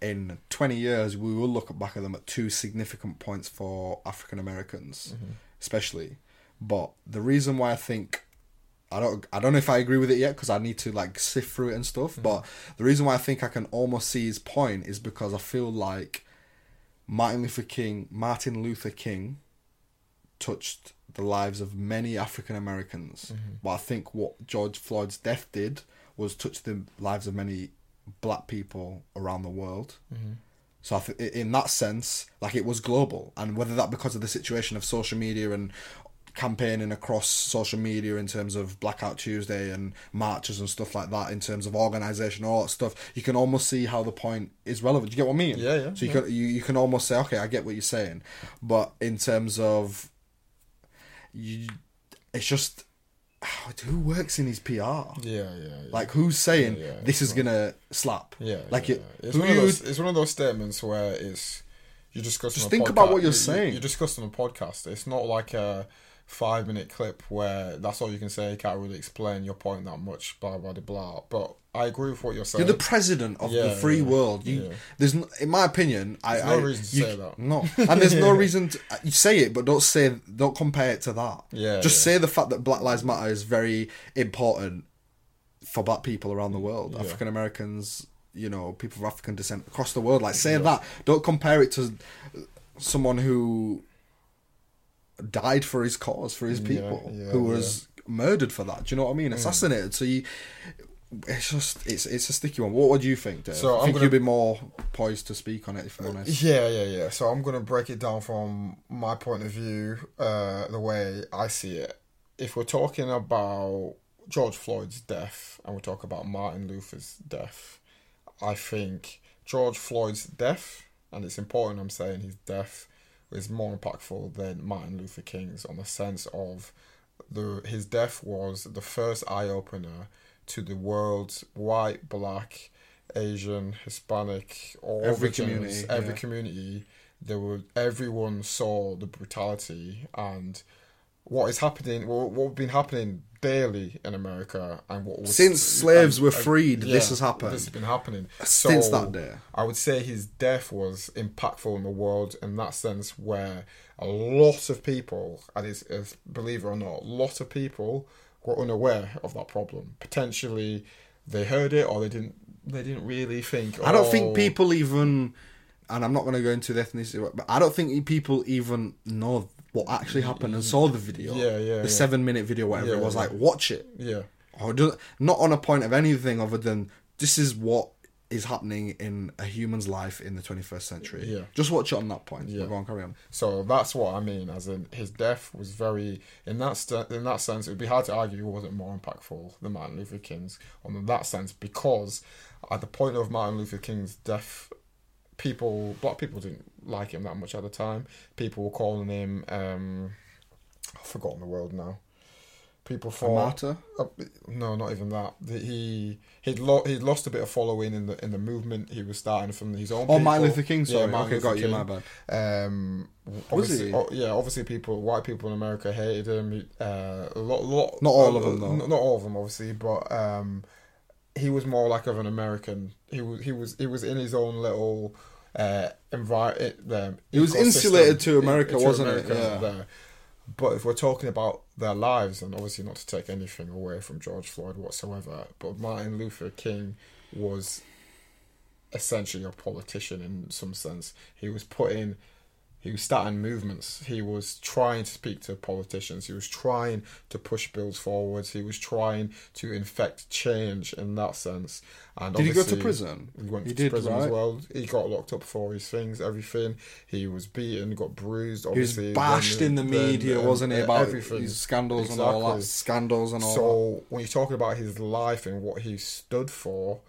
in twenty years we will look back at them at two significant points for African Americans, Mm-hmm. especially. But the reason why I think I don't I don't know if I agree with it yet because I need to like sift through it and stuff. Mm-hmm. But the reason why I think I can almost see his point is because I feel like Martin Luther King Martin Luther King touched the lives of many African Americans. Mm-hmm. But I think what George Floyd's death did was touch the lives of many black people around the world. Mm-hmm. So I th- in that sense, like it was global, and whether that because of the situation of social media and campaigning across social media in terms of Blackout Tuesday and marches and stuff like that, in terms of organisation, all that stuff, you can almost see how the point is relevant. Do you get what I mean? Yeah, yeah, So you yeah. can you, you can almost say, okay, I get what you're saying, but in terms of you, it's just who works in his PR. Yeah, yeah, yeah. Like who's saying Yeah, yeah, this is right. gonna slap? yeah, like it. It's one of those. It's one of those statements where it's you discuss. Just think about what you're you- saying. You discussed on a podcast. It's not like a five minute clip where that's all you can say. You can't really explain your point that much. Blah blah blah. blah. But I agree with what you're saying. You're the president of Yeah, the free yeah, world. You, yeah. there's, in my opinion, I, There's no I- reason to you- say that. No, and there's no reason to you say it, but don't say, don't compare it to that. Yeah, just say the fact that Black Lives Matter is very important for Black people around the world. African Americans, you know, people of African descent across the world. Like, say that. Don't compare it to someone who died for his cause, for his people, who was murdered for that. Do you know what I Mm. mean? Assassinated. So you, it's just it's it's a sticky one. What would you think, Dave? So I I'm think gonna- you'd be more poised to speak on it if I'm honest. Yeah, yeah, yeah. So I'm gonna break it down from my point of view, uh, the way I see it. If we're talking about George Floyd's death and we talk about Martin Luther's death, I think George Floyd's death, and it's important I'm saying his death, is more impactful than Martin Luther King's on the sense of the his death was the first eye opener to the world's white, black, Asian, Hispanic, all Every genders, community, every yeah. community. There were everyone saw the brutality and what is happening. What what been happening daily in America, and what was Since slaves and- were freed, this has happened. This has been happening Since So, that day. I would say his death was impactful in the world in that sense, where a lot of people, and it's, it's, believe it or not, a lot of people were unaware of that problem. Potentially, they heard it or they didn't. They didn't really think. I don't oh, think people even, and I'm not going to go into the ethnicity, but I don't think people even know what actually happened and saw the video. Yeah, yeah, The yeah. seven minute video, whatever it was. yeah. Like, watch it. Yeah, Or just, not on a point of anything other than this is what is happening in a human's life in the 21st century. Yeah. Just watch it on that point. Yeah. Go on, carry on. So that's what I mean. As in, his death was very in that st- in that sense. It would be hard to argue it wasn't more impactful than Martin Luther King's on that sense because at the point of Martin Luther King's death, people, black people didn't like him that much at the time. People were calling him, um, I've forgotten the word now. People thought uh, no, not even that. He he'd lo- he'd lost a bit of following in the in the movement he was starting from his own. Oh, Martin people. Luther King, Yeah, sorry. Martin okay, Luther got you, King. my bad. Um, Was obviously, he? oh, yeah, obviously, people, white people in America hated him. Uh, a lot, lot, Not all of uh, them, though. Not, not all of them, obviously, but um, he was more like of an American. He was, he was, he was in his own little uh, environment. Um, He was insulated to America, to wasn't it? America Yeah. there. But if we're talking about their lives, and obviously not to take anything away from George Floyd whatsoever, but Martin Luther King was essentially a politician in some sense. He was putting, he was starting movements. He was trying to speak to politicians. He was trying to push bills forwards. He was trying to infect change in that sense. And Did he go to prison? He went He to did, prison as well. He got locked up for his things, everything. He was beaten, got bruised. He was bashed then- in the then, media, um, wasn't he, about everything. his scandals and all that? Scandals and all that. So when you're talking about his life and what he stood for,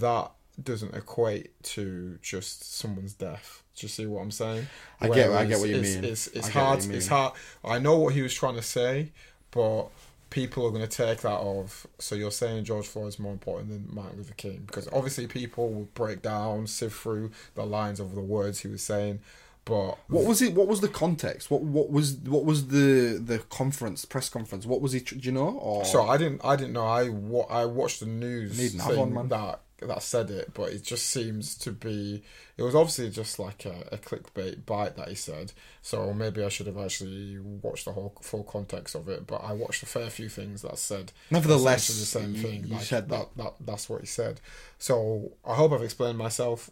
that doesn't equate to just someone's death. Do you see what I'm saying? I get- I get what you it's, mean. It's, I it's hard. you It's hard. I know what he was trying to say, but people are going to take that off. So you're saying George Floyd is more important than Martin Luther King because obviously people will break down, sift through the lines of the words he was saying, but What was it? What was the context? What what was what was the the conference press conference? What was he? Do you know? Or So I didn't. I didn't know. I wa- I watched the news Need an have man. that that said it, but it just seems to be. It was obviously just like a, a clickbait bite that he said. So maybe I should have actually watched the whole full context of it. But I watched a fair few things that said. Nevertheless, the same you- thing. you like, said that, that. That's what he said. So I hope I've explained myself.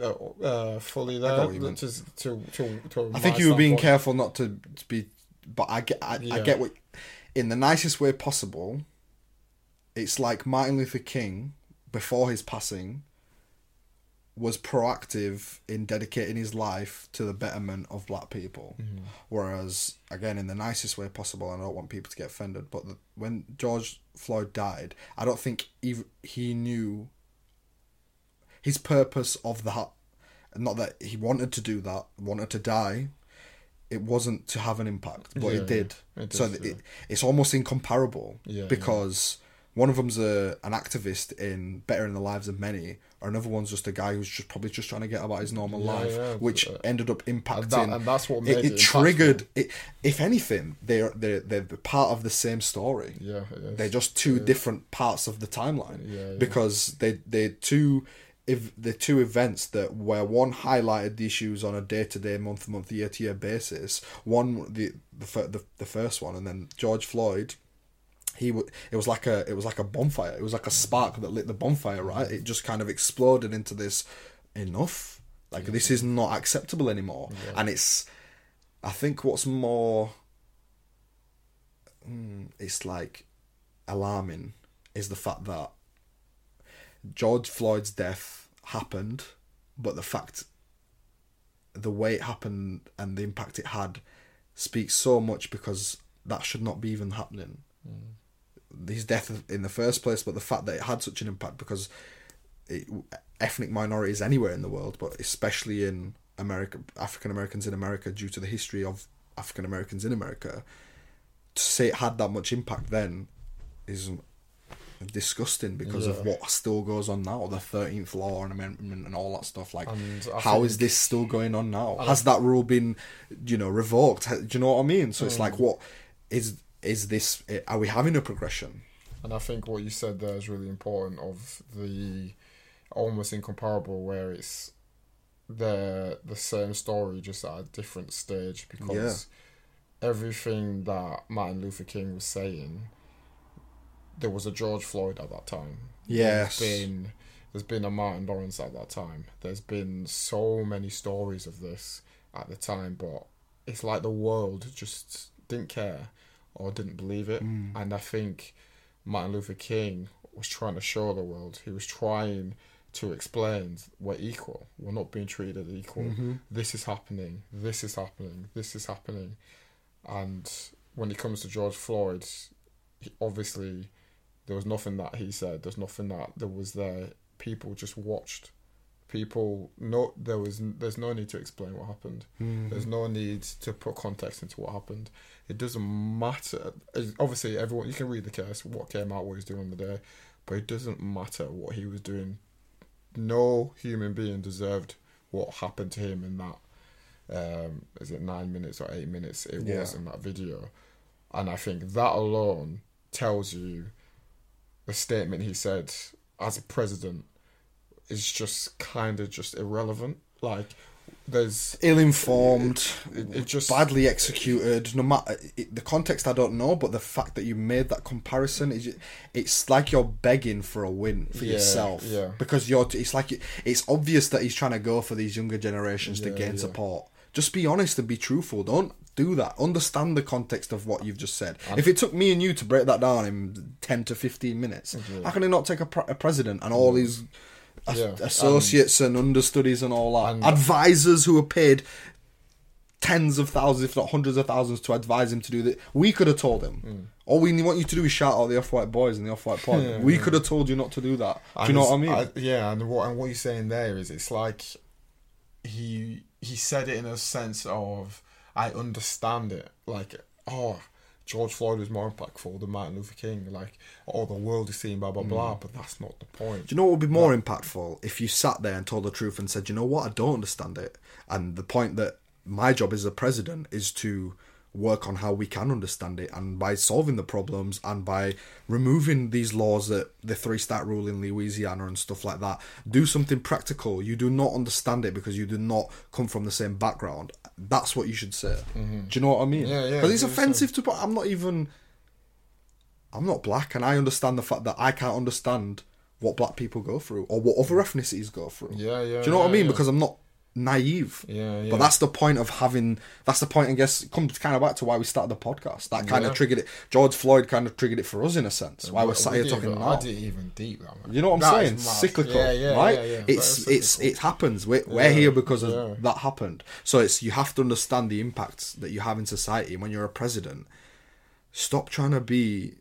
Uh, uh, fully there got what you meant. to, to, to, I think you were being standpoint. careful not to, to be, but I get I, I get what, in the nicest way possible. It's like Martin Luther King before his passing was proactive in dedicating his life to the betterment of black people. Mm-hmm. Whereas, again, in the nicest way possible, I don't want people to get offended, but the, when George Floyd died, I don't think even he knew his purpose of that. Not that he wanted to do that, wanted to die. It wasn't to have an impact, but Yeah, it did. yeah, it so did, it, it's almost incomparable Yeah, because one of them's a an activist in bettering the lives of many, or another one's just a guy who's just probably just trying to get about his normal Yeah, life, yeah, which ended up impacting. and that- and that's what it, made it it triggered. It, if anything, they're they're they're part of the same story. Yeah. They're just two different parts of the timeline because they they're two. If the two events that where one highlighted the issues on a day to day, month to month, year to year basis, one the the, the the first one, and then George Floyd, he w- it was like a it was like a bonfire. It was like a spark that lit the bonfire. Right, it just kind of exploded into this enough. Like this is not acceptable anymore, and it's. I think what's more. mm, it's like alarming is the fact that George Floyd's death happened, but the fact, the way it happened and the impact it had, speaks so much because that should not be even happening. His death in the first place, but the fact that it had such an impact because it, ethnic minorities anywhere in the world, but especially in America, African Americans in America, due to the history of African Americans in America, to say it had that much impact then is disgusting because of what still goes on now, the Thirteenth Law and Amendment and all that stuff. Like, how is this still going on now? Has that rule been, you know, revoked? Do you know what I mean? So it's Mm. like, what is is this are we having a progression? And I think what you said there is really important of the almost incomparable where it's the the same story just at a different stage because everything that Martin Luther King was saying there was a George Floyd at that time. Yes. There's been there's been a Martin Lawrence at that time. There's been so many stories of this at the time, but it's like the world just didn't care or didn't believe it. Mm. And I think Martin Luther King was trying to show the world. He was trying to explain we're equal. We're not being treated equal. Mm-hmm. This is happening. This is happening. This is happening. And when it comes to George Floyd, he, obviously there was nothing that he said. There's nothing that there was there. People just watched. People no there was there's no need to explain what happened. There's no need to put context into what happened. It doesn't matter. Obviously, everyone you can read the case, what came out, what he's doing on the day, but it doesn't matter what he was doing. No human being deserved what happened to him in that. Um, is it nine minutes or eight minutes? It Yeah. was in that video, and I think that alone tells you the statement he said as a president is just kind of just irrelevant. Like, there's Ill-informed, it, it just badly executed. No matter it, the context, I don't know, but the fact that you made that comparison is, it's like you're begging for a win for Yeah, yourself. yeah. Because you're, it's like it's obvious that he's trying to go for these younger generations to gain yeah. support. Just be honest and be truthful. Don't do that. Understand the context of what you've just said. if it took me and you to break that down in ten to fifteen minutes, how can it not take a, pre- a president and all as- Yeah, associates and, understudies and all that and- advisors who are paid tens of thousands, if not hundreds of thousands, to advise him to do that. We could have told him. Hmm. All we want you to do is shout out the Off White Boys and the Off White Pod. we could have told you not to do that. Do you know what I mean? yeah, and what and what you're saying there is it's like he he said it in a sense of I understand it. Like, oh, George Floyd was more impactful than Martin Luther King. Like, oh, the world is seeing blah blah blah, mm. but that's not the point. Do you know what would be more impactful if you sat there and told the truth and said, you know what, I don't understand it. And the point that my job as a president is to work on how we can understand it and by solving the problems and by removing these laws that the three stat rule in Louisiana and stuff like that do something practical. You do not understand it because you do not come from the same background. That's what you should say. Mm-hmm. Do you know what I mean? Yeah, yeah, because it's offensive to I'm not even I'm not black, and I understand the fact that I can't understand what black people go through or what other mm. ethnicities go through. Yeah, yeah, Do you know what I mean? yeah. Because I'm not naive. Yeah, yeah. But that's the point of having. That's the point. I guess comes kind of back to why we started the podcast. That kind Yeah. of triggered it. George Floyd kind of triggered it for us in a sense. Why we're sat here talking even, now. I didn't even deep that. Man. You know what I'm That saying? Cyclical, Yeah, yeah, right? Yeah, yeah. It's it's it happens. We're, we're Yeah, here because of that happened. So it's you have to understand the impacts that you have in society. When you're a president, stop trying to be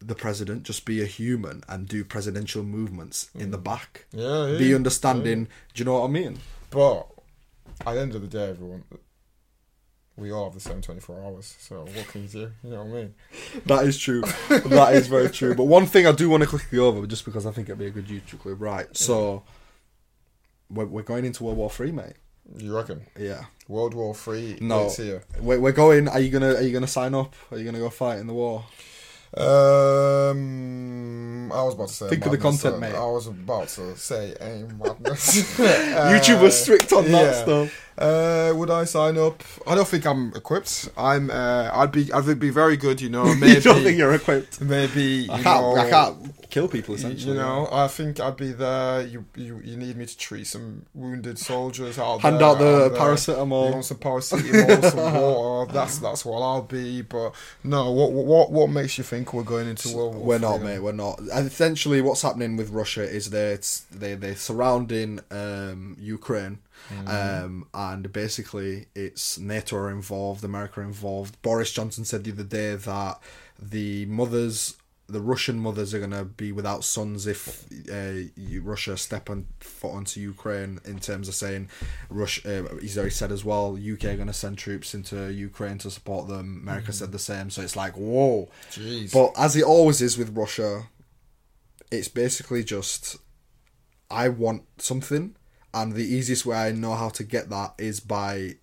the president. Just be a human and do presidential movements in the back. Mm. Yeah, yeah, Be yeah. understanding. Do you know what I mean? But at the end of the day, everyone, we all have the same 24 hours. So what can you do? You know what I mean? That is true. that is very true. But one thing I do want to quickly go over, just because I think it'd be a good YouTube clip. Right. So we're, we're going into World War Three, mate. You reckon? Yeah. World War Three? No. We're, we're going. Are you gonna Are you gonna sign up? Are you gonna go fight in the war? Um, I was about to say. Think of the content, uh, mate. I was about to say a madness. YouTube was strict on that yeah. stuff. Uh, would I sign up? I don't think I'm equipped. I'm. Uh, I'd be. I'd be very good. You know. Maybe. you don't think you're equipped? maybe. You I can't. know, I can't kill people. Essentially, you know, I think I'd be there. You, you, you need me to treat some wounded soldiers out Hand there. out the paracetamol. You want some paracetamol, some water. That's that's what I'll be. But no, what what what makes you think we're going into World War? We're not, mate. We're not. And essentially, what's happening with Russia is that they they're surrounding um, Ukraine, um, and basically it's NATO are involved, America are involved. Boris Johnson said the other day that the mothers. The Russian mothers are going to be without sons if uh, you- Russia step on foot onto Ukraine. In terms of saying, Russia, uh, he's already said as well. UK are going to send troops into Ukraine to support them. America said the same. So it's like, whoa, Jeez. but as it always is with Russia, it's basically just I want something, and the easiest way I know how to get that is by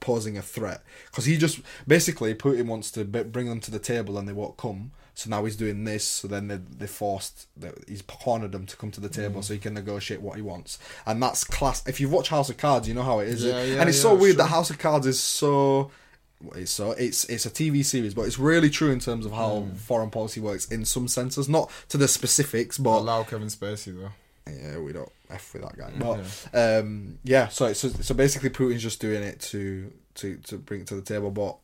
posing a threat because he just basically Putin wants to bring them to the table and they won't come. So now he's doing this. So then they they forced he's cornered them to come to the table so he can negotiate what he wants. And that's class. If you've watched House of Cards, you know how it is. Yeah, yeah, and it's yeah, so weird sure. that House of Cards is so. It's so it's it's a TV series, but it's really true in terms of how Hmm. foreign policy works in some senses, not to the specifics, but Allow Kevin Spacey though. Yeah, we don't f with that guy. But um, yeah, so so so basically, Putin's just doing it to to to bring it to the table. But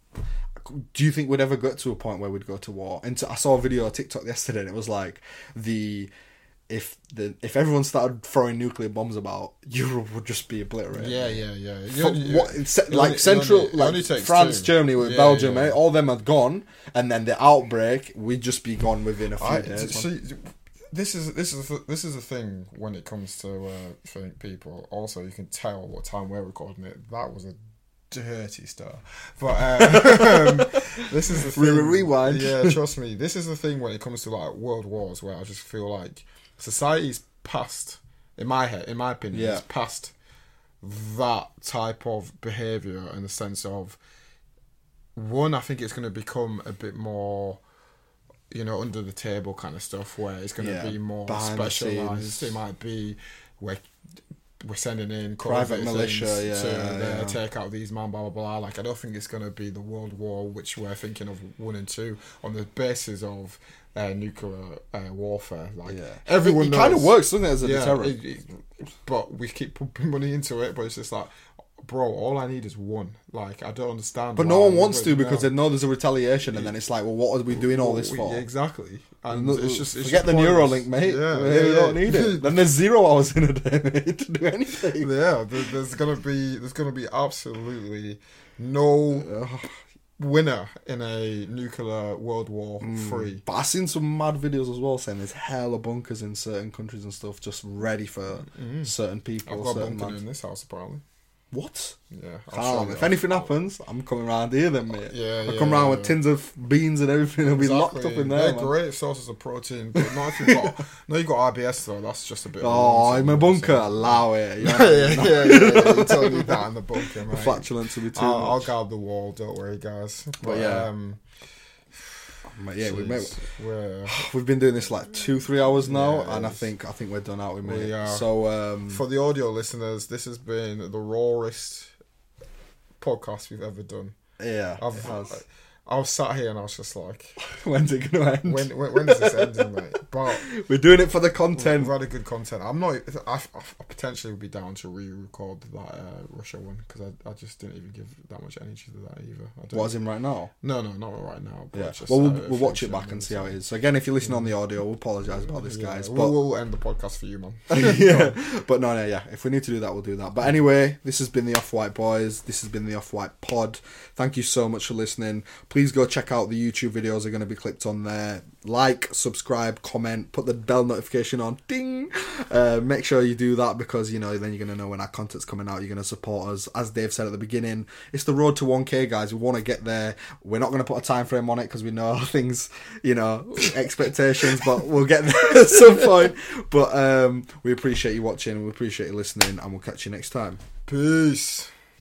do you think we'd ever get to a point where we'd go to war? And so I saw a video on TikTok yesterday, and it was like the if the if everyone started throwing nuclear bombs about, Europe would just be obliterated. Yeah, yeah, yeah. You For only- what, like central, only- like France, two. Germany, with Yeah, Belgium, yeah. eh, all them had gone, and then the outbreak, we'd just be gone within a few I, days. see, this is this is this is the thing when it comes to uh, I think people. Also, you can tell what time we're recording it. That was a dirty start, but um, this is the thing. re- rewind. Yeah, trust me. This is the thing when it comes to like world wars, where I just feel like society's past. In my head, in my opinion, Yeah. it's past that type of behavior in the sense of one. I think it's going to become a bit more you know, under the table kind of stuff where it's going to Yeah, be more specialized. It might be where we're sending in Private militia, things to yeah, uh, yeah. take out these man, blah blah blah. Like I don't think it's going to be the world war which we're thinking of one and two on the basis of uh, nuclear uh, warfare. Like Yeah. everyone it, kind of works, doesn't it, as a yeah, deterrent? it- it- but we keep pumping money into it. But it's just like, bro, all I need is one. Like I don't understand. But no one wants to because they know there's a retaliation, and then it's like, well, what are we doing all this for? exactly. And No, it's just it's forget just the. Neuralink, mate. Yeah, we, yeah, we yeah. don't need it. then there's zero hours in a day mate, to do anything. yeah, there, there's gonna be there's gonna be absolutely no winner in a nuclear World War Mm. Three. But I've seen some mad videos as well saying there's hella bunkers in certain countries and stuff just ready for certain people. I've got a bunker in this house apparently. What? Yeah, Calm. If you. anything happens, I'm coming round here then, mate. Yeah, I'll yeah, come round yeah. with tins of beans and everything. It'll be locked up in there, They're man. great sources of protein, but not if you've got no, you've got IBS though. That's just a bit. Oh, in my bunker, allow it. You know, yeah, yeah, yeah. You don't need that in the bunker, the mate. flatulence will be too I'll, I'll guard the wall. Don't worry, guys. But, yeah, um, yeah, we, jeez, mate, we're we've been doing this like two, three hours now, Yeah, and I think I think we're done out with me. We are. So um, for the audio listeners. This has been the rawest podcast we've ever done. yeah, I've, it has. I was sat here and I was just like, when's it gonna end? when when, when is this ending, mate? But We're doing it for the content. we've had a good content. I'm not. I, I potentially would be down to re-record that uh, Russia one because I, I just didn't even give that much energy to that either. I don't, What is in right now? No, no, not right now. But Yeah. just, Well, uh, we'll, we'll watch it back and see how it is. So again, if you listen on the audio, we'll apologise about this, Yeah, guys. we'll, we'll end the podcast for you, man. yeah, but no, no, yeah. If we need to do that, we'll do that. But anyway, this has been the Off White Boys. This has been the Off White Pod. Thank you so much for listening. Please go check out the YouTube videos. Are going to be clipped on there. Like, subscribe, comment, put the bell notification on. Ding. Uh, make sure you do that because you know then you're going to know when our content's coming out. You're going to support us. As Dave said at the beginning, it's the road to 1K, guys. We want to get there. We're not going to put a time frame on it because we know things, you know, expectations, but we'll get there at some point. But um, we appreciate you watching. We appreciate you listening, and we'll catch you next time. Peace.